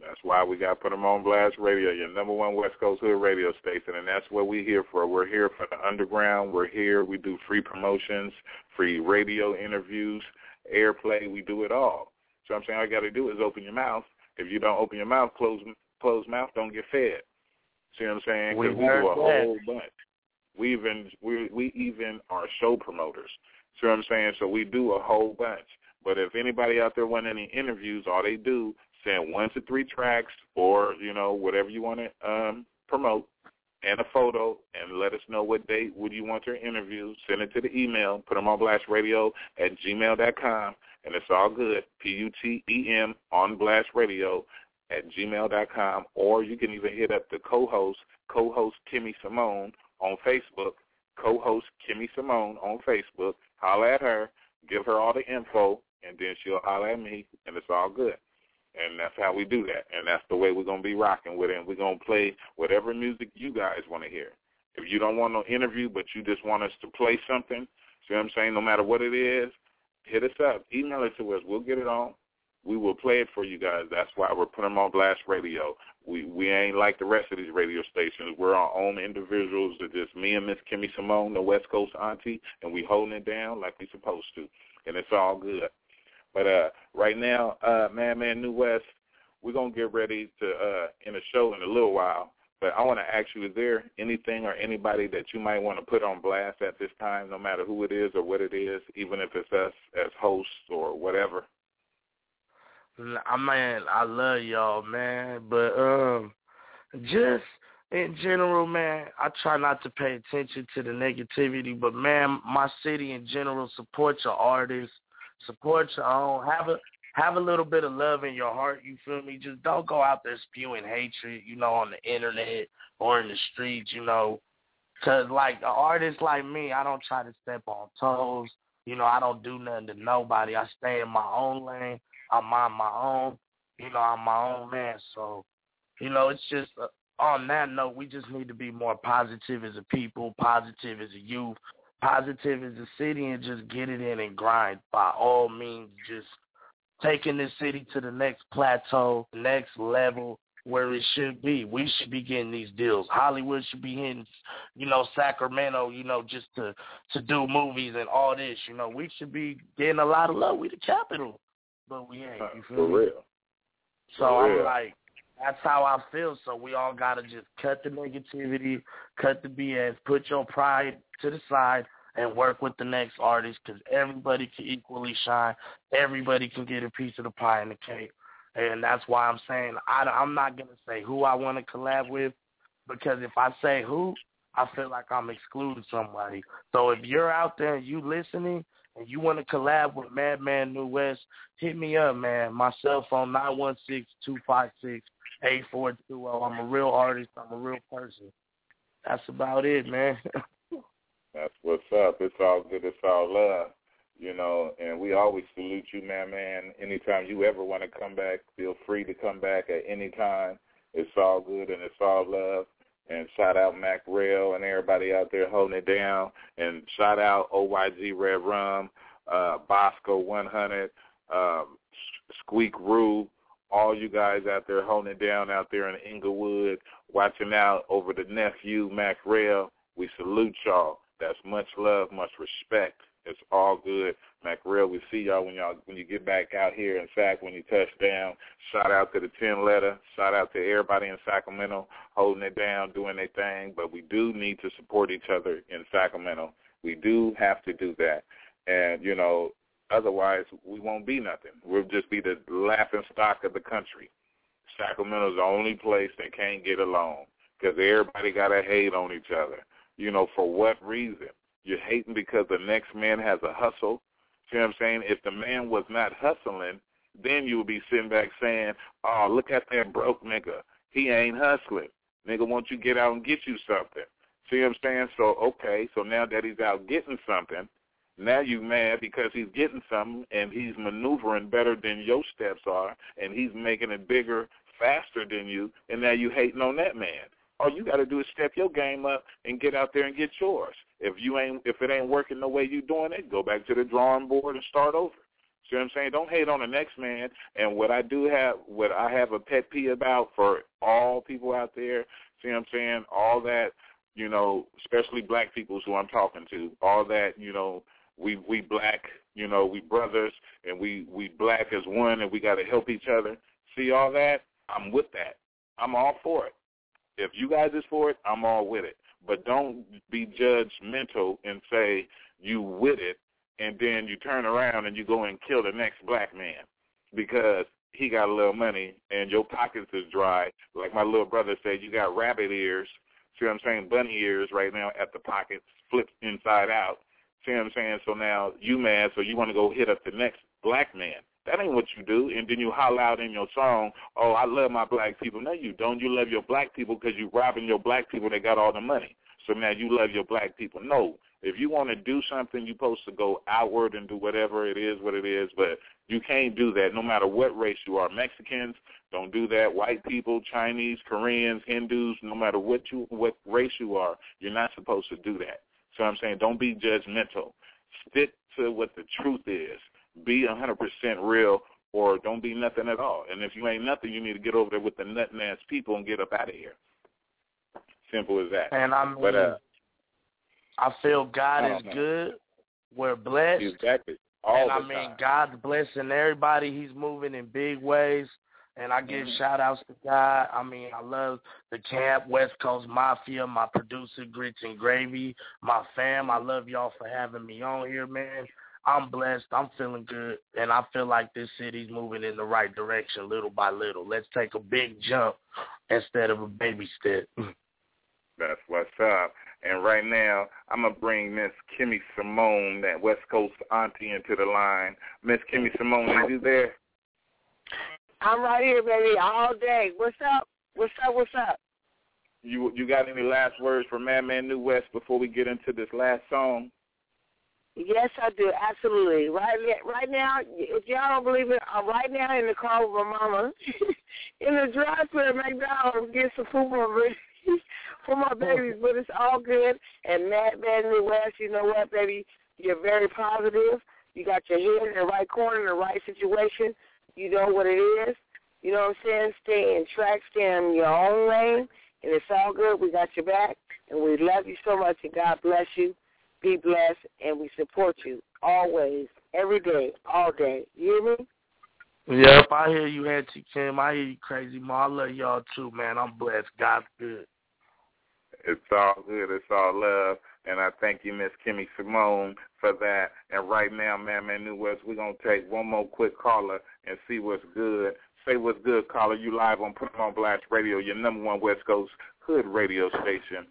That's why we got to put them on Blast Radio, your number one West Coast Hood radio station, and that's what we're here for. We're here for the underground. We're here. We do free promotions, free radio interviews, airplay. We do it all. So I'm saying all you got to do is open your mouth. If you don't open your mouth, close closed mouth don't get fed. See what I'm saying? Because we, we do a that. whole bunch. We even we we even are show promoters. See what I'm saying? So we do a whole bunch. But if anybody out there want any interviews, all they do send one to three tracks or you know whatever you want to um, promote and a photo and let us know what date would you want your interview. Send it to the email. Put them on blast radio at gmail dot com and it's all good. P U T E M on blast radio at gmail dot com or you can even hit up the co-host co-host Kimmy Simone on Facebook. Co-host Kimmy Simone on Facebook. Holler at her, give her all the info, and then she'll holler at me, and it's all good. And that's how we do that. And that's the way we're to be rocking with it. And we're to play whatever music you guys want to hear. If you don't want no interview, but you just want us to play something, see what I'm saying? No matter what it is, hit us up. Email it to us. We'll get it on. We will play it for you guys. That's why we're putting on Blast Radio. We we ain't like the rest of these radio stations. We're our own individuals. It's just me and Miss Kimmy Simone, the West Coast auntie, and we holding it down like we supposed to. And it's all good. But uh, right now, uh, Man Man New West, we're gonna get ready to uh, in a show in a little while. But I want to ask you: Is there anything or anybody that you might want to put on blast at this time, no matter who it is or what it is, even if it's us as hosts or whatever? I mean, I love y'all, man, but um, just in general, man, I try not to pay attention to the negativity, but man, my city in general supports your artists Support your own. Have a have a little bit of love in your heart. You feel me? Just don't go out there spewing hatred. You know, on the internet or in the streets. You know, cause like an artist like me, I don't try to step on toes. You know, I don't do nothing to nobody. I stay in my own lane. I mind my own. You know, I'm my own man. So, you know, it's just uh, on that note, we just need to be more positive as a people, positive as a youth, positive as a city and just get it in and grind by all means. Just taking this city to the next plateau, next level where it should be. We should be getting these deals. Hollywood should be hitting, you know, Sacramento, you know, just to to do movies and all this. You know, we should be getting a lot of love. We the capital, but we ain't. You uh, feel For me? real. So For I'm real. like, that's how I feel. So we all gotta just cut the negativity, cut the BS, put your pride to the side, and work with the next artist because everybody can equally shine. Everybody can get a piece of the pie and the cake. And that's why I'm saying I, I'm not gonna say who I want to collab with because if I say who, I feel like I'm excluding somebody. So if you're out there and you listening and you want to collab with Madman New West, hit me up, man. My cell phone nine one six zero. Oh. I'm a real artist. I'm a real person. That's about it, man. That's what's up. It's all good. It's all love. You know, and we always salute you, man, man. Anytime you ever want to come back, feel free to come back at any time. It's all good and it's all love. And shout out Mac Rail and everybody out there holding it down. And shout out OYG Red Rum, uh, Bosco 100, um, Squeak Rue, all you guys out there holding it down out there in Inglewood, watching out over the nephew, Mac Rail. We salute y'all. That's much love, much respect. It's all good. Mac Rail, we see y'all when y'all when you get back out here. In fact, when you touch down, shout out to the ten letter. Shout out to everybody in Sacramento holding it down, doing their thing. But we do need to support each other in Sacramento. We do have to do that. And you know, Otherwise, we won't be nothing. We'll just be the laughing stock of the country. Sacramento's the only place that can't get along because everybody got to hate on each other. You know, for what reason? You're hating because the next man has a hustle. See what I'm saying? If the man was not hustling, then you would be sitting back saying, oh, look at that broke nigga. He ain't hustling. Nigga, won't you get out and get you something? See what I'm saying? So, okay, so now that he's out getting something, now you mad because he's getting something and he's maneuvering better than your steps are and he's making it bigger, faster than you, and now you hating on that man. All you got to do is step your game up and get out there and get yours. If you ain't, if it ain't working the way you're doing it, go back to the drawing board and start over. See what I'm saying? Don't hate on the next man. And what I do have, what I have a pet peeve about for all people out there, see what I'm saying? All that, you know, especially black people who I'm talking to, all that, you know, we we black, you know, we brothers and we we black as one and we got to help each other. See all that? I'm with that. I'm all for it. If you guys is for it, I'm all with it. But don't be judgmental and say you with it and then you turn around and you go and kill the next black man because he got a little money and your pockets is dry. Like my little brother said, you got rabbit ears. See what I'm saying? Bunny ears right now at the pockets, flipped inside out. See what I'm saying? So now you mad, so you want to go hit up the next black man. That ain't what you do. And then you holler out in your song, oh, I love my black people. No, you don't. You love your black people because you're robbing your black people that got all the money. So now you love your black people. No, if you want to do something, you're supposed to go outward and do whatever it is, what it is. But you can't do that no matter what race you are. Mexicans don't do that. White people, Chinese, Koreans, Hindus, no matter what you what race you are, you're not supposed to do that. So I'm saying don't be judgmental. Stick to what the truth is. Be 100% real or don't be nothing at all. And if you ain't nothing, you need to get over there with the nutting ass people and get up out of here. Simple as that. And I mean, but, uh, I feel God is good. We're blessed. Exactly. All and I mean, time. God's blessing everybody. He's moving in big ways. And I give Mhm. shout outs to God. I mean, I love the camp, West Coast Mafia, my producer, Grits and Gravy, my fam. I love y'all for having me on here, man. I'm blessed. I'm feeling good. And I feel like this city's moving in the right direction little by little. Let's take a big jump instead of a baby step. That's what's up. And right now, I'm going to bring Miss Kimmy Simone, that West Coast auntie, into the line. Miss Kimmy Simone, are you there? I'm right here, baby, all day. What's up? What's up? What's up? You you got any last words for Madman New West before we get into this last song? Yes, I do. Absolutely. Right, right now, if y'all don't believe it, I'm right now in the car with my mama in the drive-thru at McDonald's getting some food for my, for my babies. But it's all good. And Madman New West, you know what, baby? You're very positive. You got your head in the right corner, in the right situation. You know what it is. You know what I'm saying? Stay in track, stay in your own lane, and it's all good. We got your back, and we love you so much, and God bless you. Be blessed, and we support you always, every day, all day. You hear me? Yep, I hear you, Auntie Kim. I hear you, Crazy Ma. I love y'all too, man. I'm blessed. God's good. It's all good. It's all love. And I thank you, Miss Kimmy Simone, for that. And right now, man, Madman New West, we're going to take one more quick caller and see what's good. Say what's good, caller. You live on Put 'em on Blast Radio, your number one West Coast hood radio station.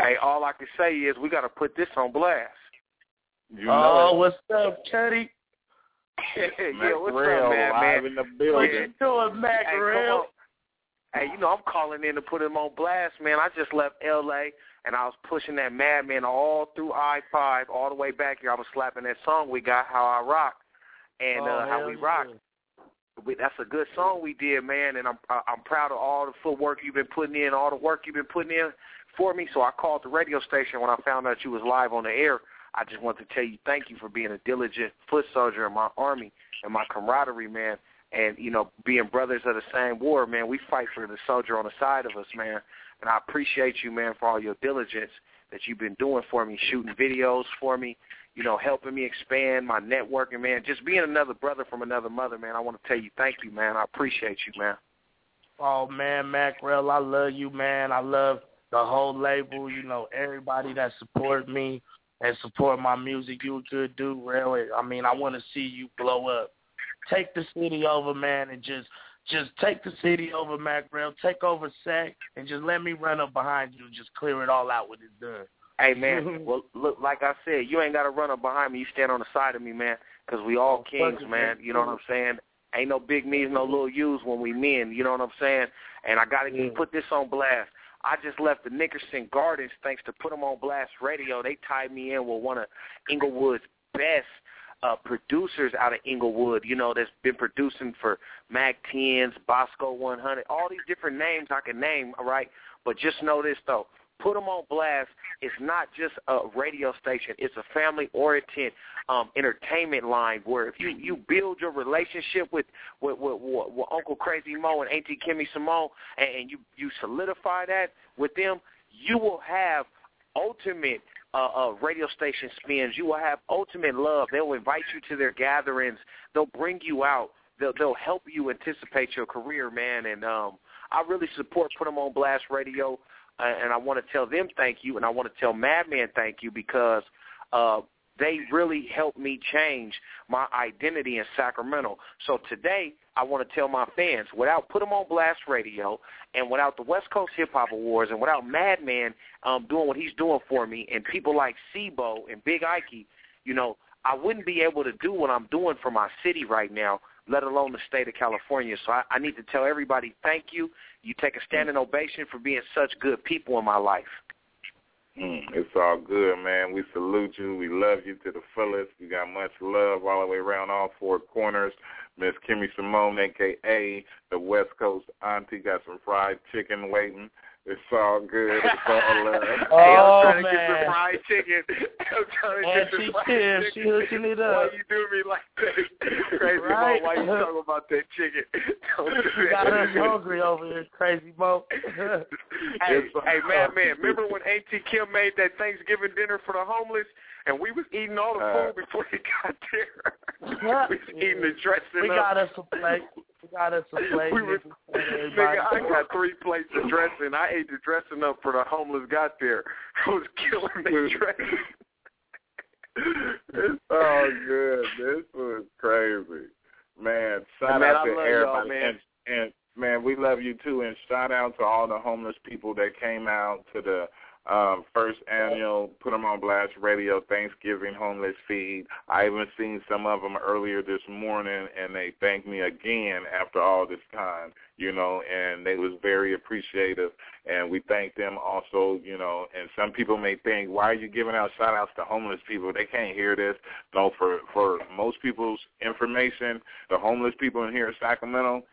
Hey, all I can say is we got to put this on blast. You know oh, it. what's up, Teddy? yeah, what's Rail up, man, live man? in the What building. you doing, Mac Hey, come Rail? Hey, you know I'm calling in to put him on blast, man. I just left L.A. and I was pushing that Madman all through I-5 all the way back here. I was slapping that song we got, How I Rock, and Oh, uh, How hell We yeah. Rock. We, that's a good song we did, man, and I'm I'm proud of all the footwork you've been putting in, all the work you've been putting in for me. So I called the radio station when I found out you was live on the air. I just want to tell you thank you for being a diligent foot soldier in my army and my camaraderie, man. And you know, being brothers of the same war, man, we fight for the soldier on the side of us, man. And I appreciate you, man, for all your diligence that you've been doing for me, shooting videos for me, you know, helping me expand my networking, man. Just being another brother from another mother, man. I want to tell you thank you, man. I appreciate you, man. Oh man, Mac Rail, I love you, man. I love the whole label. You know, everybody that support me. and support my music. You a good dude, really. I mean, I want to see you blow up. Take the city over, man, and just just take the city over, Mac Rail. Take over SAC, and just let me run up behind you and just clear it all out when it's done. Hey man, well look, like I said, you ain't got to run up behind me. You stand on the side of me, man, because we all kings, man. You know what I'm saying? Ain't no big me's, no little U's when we men. You know what I'm saying? And I got to Yeah. put this on blast. I just left the Nickerson Gardens thanks to Put 'em on Blast Radio. They tied me in with one of Inglewood's best uh, producers out of Inglewood. You know, that's been producing for Mack 10s, Bosco 100, all these different names I can name. All right, but just know this though. Put 'em on blast. It's not just a radio station. It's a family-oriented um, entertainment line where if you you build your relationship with with, with, with, with Uncle Crazy Mo and Auntie Kimmy Simone, and, you you solidify that with them, you will have ultimate uh, uh, radio station spins. You will have ultimate love. They'll invite you to their gatherings. They'll bring you out. They'll they'll help you anticipate your career, man. And um, I really support Put 'em on Blast Radio, and I want to tell them thank you, and I want to tell Madman thank you because uh, they really helped me change my identity in Sacramento. So today, I want to tell my fans, without Put 'em on Blast Radio, and without the West Coast Hip Hop Awards, and without Madman um, doing what he's doing for me, and people like C-Bo and Big Ikey, you know, I wouldn't be able to do what I'm doing for my city right now, let alone the state of California. So I, I need to tell everybody thank you. You take a standing ovation for being such good people in my life. Mm, it's all good, man. We salute you. We love you to the fullest. You got much love all the way around all four corners. Miss Kimmy Simone, a.k.a. the West Coast auntie, got some fried chicken waiting. It's all good. It's all love. Oh, hey, I'm trying to get man. some fried chicken. I'm trying to And get she some fried chill. chicken. She hooking it Why up. you do me like that? Crazy Right. Mo, why you talking about that chicken? Don't do You got us hungry over here, crazy Mo. Hey, hey, man, man, remember when Auntie Kim made that Thanksgiving dinner for the homeless, and we was eating all the Uh, food before he got there. we was eating the dressing we up. got us a plate. We got us a plate. We was- Nigga, I got three plates of dressing. I ate the dressing up for the homeless got there. I was killing the dressing. it's all oh, good. This was crazy. Man, shout Man, out I to love y'all, everybody. man. And, and man, we love you too. And shout out to all the homeless people that came out to the um, first annual Put 'em on Blast Radio Thanksgiving Homeless Feed. I even seen some of them earlier this morning, and they thanked me again after all this time, you know, and they was very appreciative. And we thank them also, you know. And some people may think, why are you giving out shout outs to homeless people? They can't hear this. No, for for most people's information, the homeless people in here in Sacramento,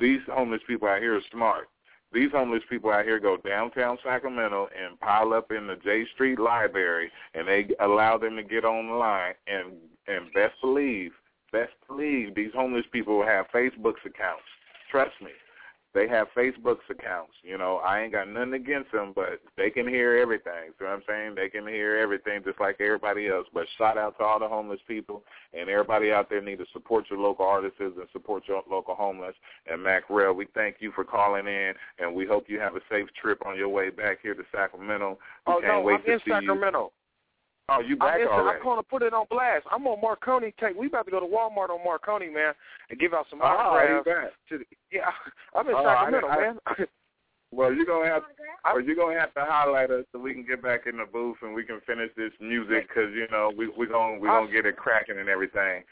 these homeless people out here are smart. These homeless people out here go downtown Sacramento and pile up in the J Street Library, and they allow them to get online. And and best believe, best believe, these homeless people have Facebook's accounts. Trust me, they have Facebook's accounts. You know, I ain't got nothing against them, but they can hear everything. See what I'm saying? They can hear everything just like everybody else. But shout out to all the homeless people and everybody out there need to support your local artists and support your local homeless. And Mac Rail, we thank you for calling in, and we hope you have a safe trip on your way back here to Sacramento. We Oh can't no, wait I'm to in see you. Sacramento. Oh, you back I'm, in, already? I'm going to put it on blast. I'm on Marconi. tape. We about to go to Walmart on Marconi, man, and give out some Oh, you autographs. back. to the, yeah, I'm in Oh, I Sacramento, didn't- I- man. Well, you're gonna have, or you're gonna have to highlight us so we can get back in the booth and we can finish this music because you know we we gonna we gonna get it cracking and everything.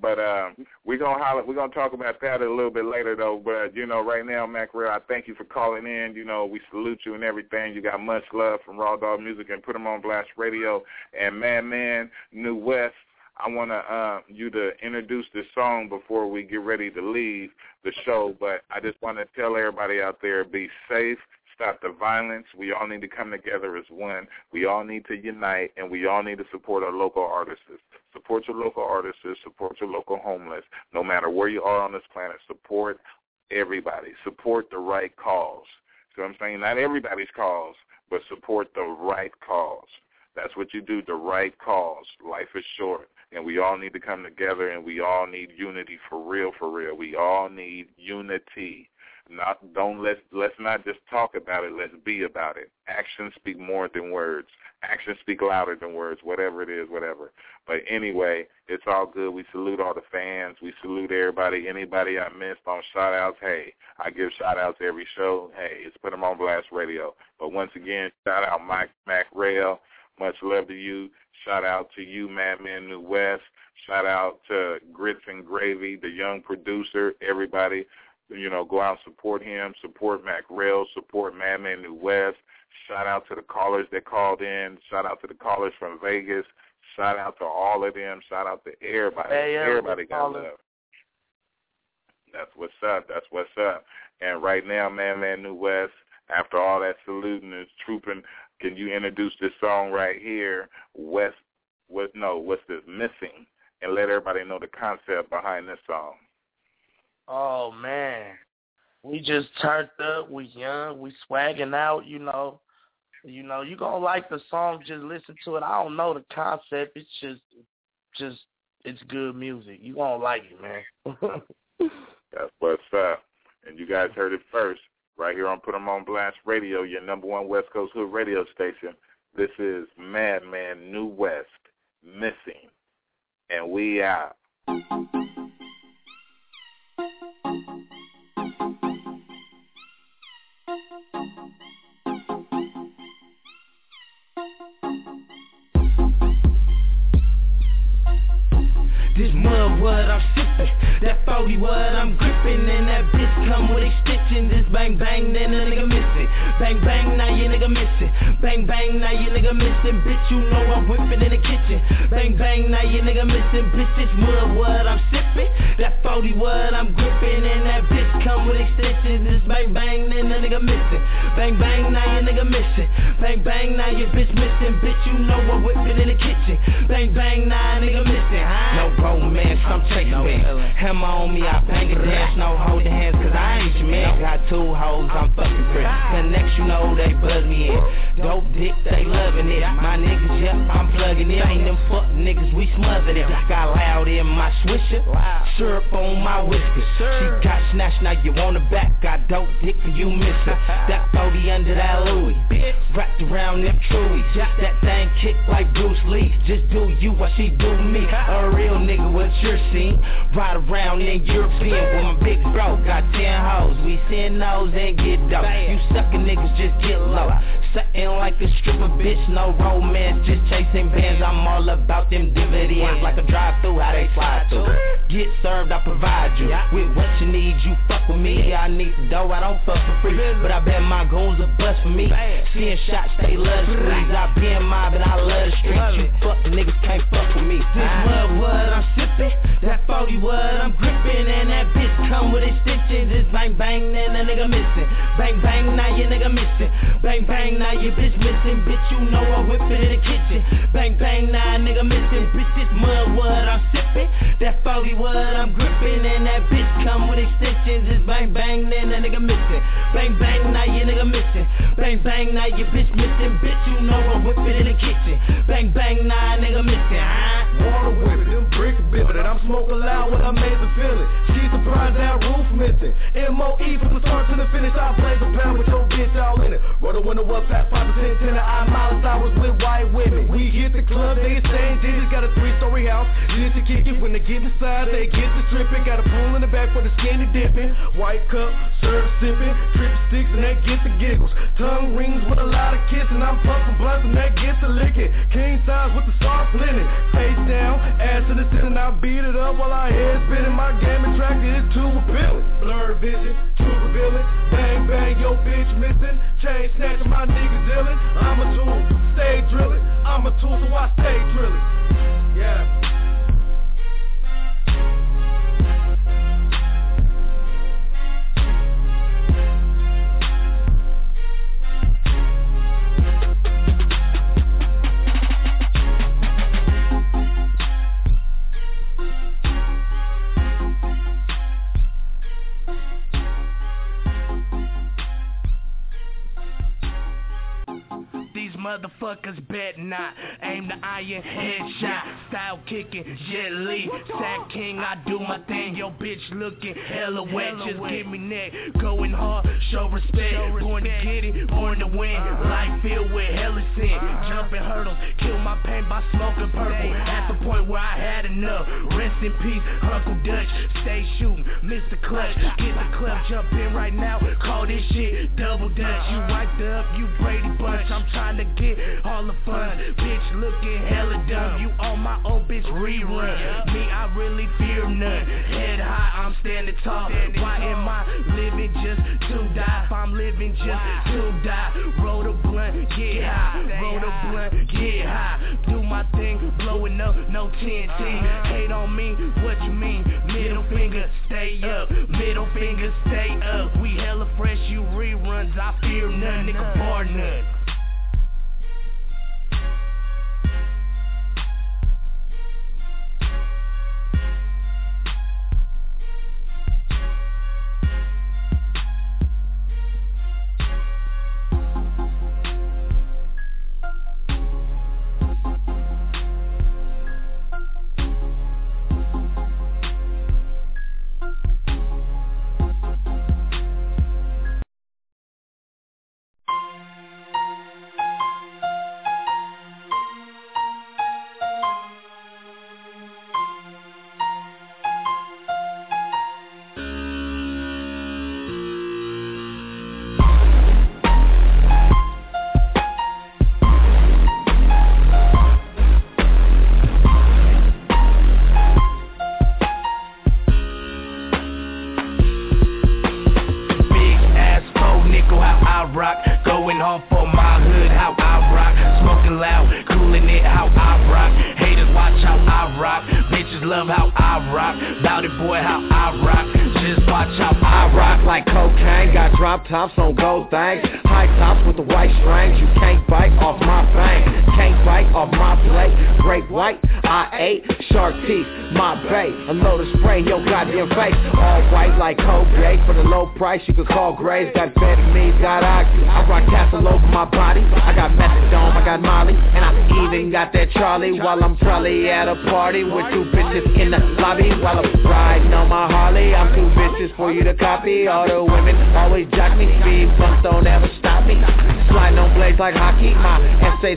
But um, we're gonna holler, we're gonna talk about that a little bit later though. But you know, right now, Mac Rail, I thank you for calling in. You know, we salute you and everything. You got much love from Raw Dog Music and Put 'em on Blast Radio and Man Man New West. I want to uh, you to introduce this song before we get ready to leave the show. But I just want to tell everybody out there: be safe, stop the violence. We all need to come together as one. We all need to unite, and we all need to support our local artists. Support your local artists. Support your local homeless. No matter where you are on this planet, support everybody. Support the right cause. So I'm saying not everybody's cause, but support the right cause. That's what you do, the right cause. Life is short, and we all need to come together, and we all need unity for real, for real. We all need unity. Not don't let's let's not just talk about it. Let's be about it. Actions speak more than words. Actions speak louder than words. Whatever it is, whatever. But anyway, it's all good. We salute all the fans. We salute everybody. Anybody I missed on shout outs, hey, I give shout outs every show. Hey, it's put them on Blast Radio. But once again, shout out Mike Mac Rail. Much love to you. Shout out to you, Madman New West. Shout out to Grits and Gravy, the young producer. Everybody you know, go out and support him, support Mac Rail, support Madman New West. Shout out to the callers that called in. Shout out to the callers from Vegas. Shout out to all of them. Shout out to everybody. Hey, everybody got love. That's what's up. That's what's up. And right now, Madman New West, after all that saluting and trooping, can you introduce this song right here, West? What? No, what's this? Missing, and let everybody know the concept behind this song. Oh man, we just turned up. We young. We swagging out. You know, you know. You gonna like the song? Just listen to it. I don't know the concept. It's just, just, it's good music. You gonna like it, man. That's what's up. And you guys heard it first right here on Put 'em on Blast Radio, your number one West Coast Hood radio station. This is Madman New West missing, and we out. What I'm sipping. That 40 what I'm gripping. And that bitch come with extensions. This bang bang, then a nigga missing. Bang bang, now you nigga missing. Bang bang, now you nigga missing. Bitch, you know I'm whipping in the kitchen. Bang bang, now you nigga missing. Bitch, this mud what I'm sipping. That 40 what I'm gripping. And that bitch come with extensions. This bang bang, then a nigga missing. Bang bang, now you nigga missing. Bang bang, now your bitch missing. Bitch, you know I'm whipping in the kitchen. Bang bang, now nigga missing. Huh? No romance, I'm chasing no, Hammer on me, I a dance, no holding hands, cause I ain't your man. Got two hoes, I'm fucking free. Connects, you know they buzz me in. Dope dick, they loving it. My niggas, yep, I'm plugging it. Ain't them fuck niggas, we smothered it. Got loud in my swisher, syrup on my whiskers. She got snatched, now you on the back. Got dope dick for you, mister. That 40 under that Louis. Wrapped around them truies. That thing kick like Bruce Lee. Just do you what she do me. A real nigga, what you're seeing. Ride around in European with my big bro. Got ten hoes, we send those and get dope. You suckin' niggas just get low. Something like a stripper bitch, no romance, just chasing bands. I'm all about them dividends, like a drive-through, how they fly through. Get served, I provide you with what you need. You fuck with me, I need the dough, I don't fuck for free, but I bet my goons will bust for me. Seeing shots, they love squeeze. I been mobbing, I love the streets. You fuck niggas can't fuck with me. This mud what I'm sipping, that 40 what I'm gripping, and that bitch come with extensions. It's bang bang, and a nigga missing. Bang bang, now your nigga missing. Bang bang now your bitch missing, bitch, you know I whip it in the kitchen. Bang, bang, now nigga missing, bitch, this mud what I'm sipping. That 40 what I'm gripping, and that bitch come with extensions. It's bang, bang, then that nigga missing. Bang, bang, now your nigga missing. Bang, bang, now your bitch missing, bitch, you know I whip it in the kitchen. Bang, bang, now nigga missing, huh? Water whip them brick I'm smoking loud made the feeling. She's surprised that roof missing. M.O.E. from the start to the finish, I blaze a pound with your bitch all in it. Roll the window up Fat 5 10 10 I miles was with white women. We hit the club, they exchange digits, got a three-story house. Need to kick it when they get inside, they get the stripping. Got a pool in the back for the skinny dipping. White cup, serve sipping, trip sticks and that get the giggles. Tongue rings with a lot of kissing. I'm puffing blunts and that gets the licking. King size with the soft linen. Face down, ass to the ceiling. I beat it up while I head spinning. My game attracted is too appealing. Blurred vision, true revealing. Bang bang, yo bitch missing. Chain snatching my niggas illin'. I'm a tool, stay drilling. I'm a tool, so I stay drilling. Yeah. motherfuckers bet not. Aim the iron headshot, style kicking, Jet Li. Sack king, I do my thing. Yo bitch looking hella wet, just give me neck. Going hard, show respect. Born to get it, born to win. Life filled with hella sin. Jumping hurdles, kill my pain by smoking purple. At the point where I had enough. Rest in peace, Uncle Dutch. Stay shooting, Mr. Clutch. Get the club, jump in right now. Call this shit double dutch. You wiped up, you Brady Bunch. I'm trying to get all the fun. Bitch looking hella dumb. You on my old bitch rerun. Me, I really fear none. Head high, I'm standing tall. Why am I living just to die? If I'm living just to die. Roll the blunt, get high. Roll the blunt, get high. Do my thing, blowing up, no TNT. Hate on me, what you mean? Middle finger, stay up. Middle finger, stay up. We hella fresh, you reruns. I fear none, nigga, bar none.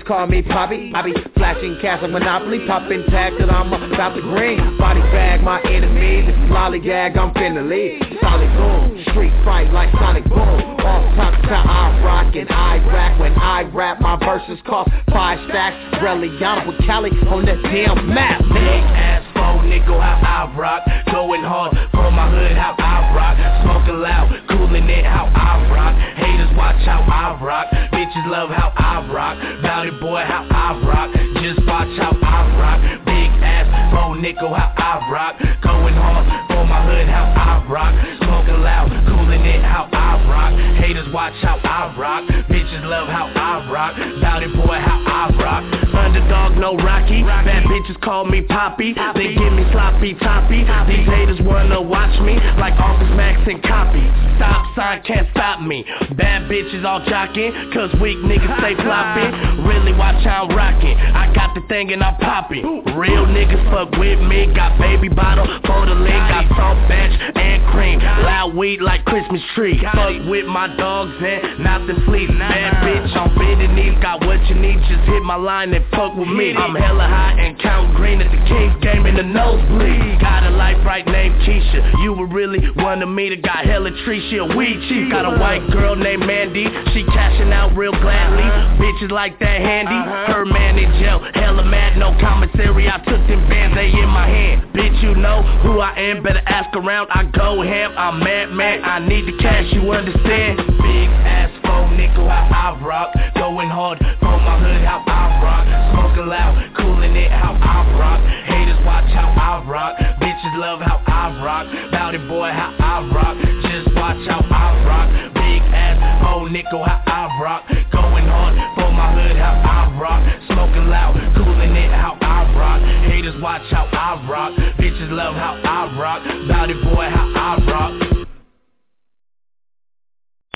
Call me Poppy. I be flashing cash like Monopoly. Popping tags that I'm about to green. Body bag my enemies. Lollygag, I'm finna leave. Solid boom. Street fight like Sonic Boom. Off top to I rock and I rap. When I rap, my verses cost five stacks. Reliana with Cali on that damn map. Big ass four nickel, how I rock. Going hard for my hood, how I rock. Smoking loud, cooling it, how I rock. Haters watch how I rock. Bitches love how I rock. Bout boy, how I rock. Just watch how I rock. Big ass four nickel, how I rock. Going hard for my hood, how I rock. Smoking loud, cooling it, how I rock. Haters watch how I rock. Bitches love how I rock. It, boy, how I rock. Underdog, no Rocky. Bad bitches call me Poppy. They give me sloppy toppy. These haters wanna watch me like Office Max and copy. Stop sign can't stop me. Bad bitches all jocking, cause weak niggas stay flopping. Really watch how I'm rocking. I got the thing and I'm popping. Real niggas fuck with me. Got baby bottle for the link. Got salt batch and cream. Loud weed like Christmas tree. Fuck with my dogs and not the fleas. Bad bitch on bending knees. Got what you need. Just hit my line and fuck with me. I'm hella high and count green at the Kings game in the nosebleed. Got a life right named Keisha. You were really one of me that got hella tree. She a weed chief. Got a white girl named Mandy. She cashing out real gladly. Uh-huh. Bitches like that handy. Uh-huh. Her man in jail. Hella mad, no commissary. I took them bands, they in my hand. Bitch, you know who I am. Better ask around. I go ham. I'm mad, man. I need the cash, you understand? Big ass four nickel, how I rock. Going hard for my hood, how I rock. Smoking loud, cooling it, how I rock. Haters watch how I rock. Bitches love how I rock. Bout it, boy, how I rock. Just watch how I rock. Big ass four nickel, how I rock. Going hard for my hood, how I rock. Smoking loud, cooling it, how I rock. Haters watch how I rock. Bitches love how I rock. Bout it, boy, how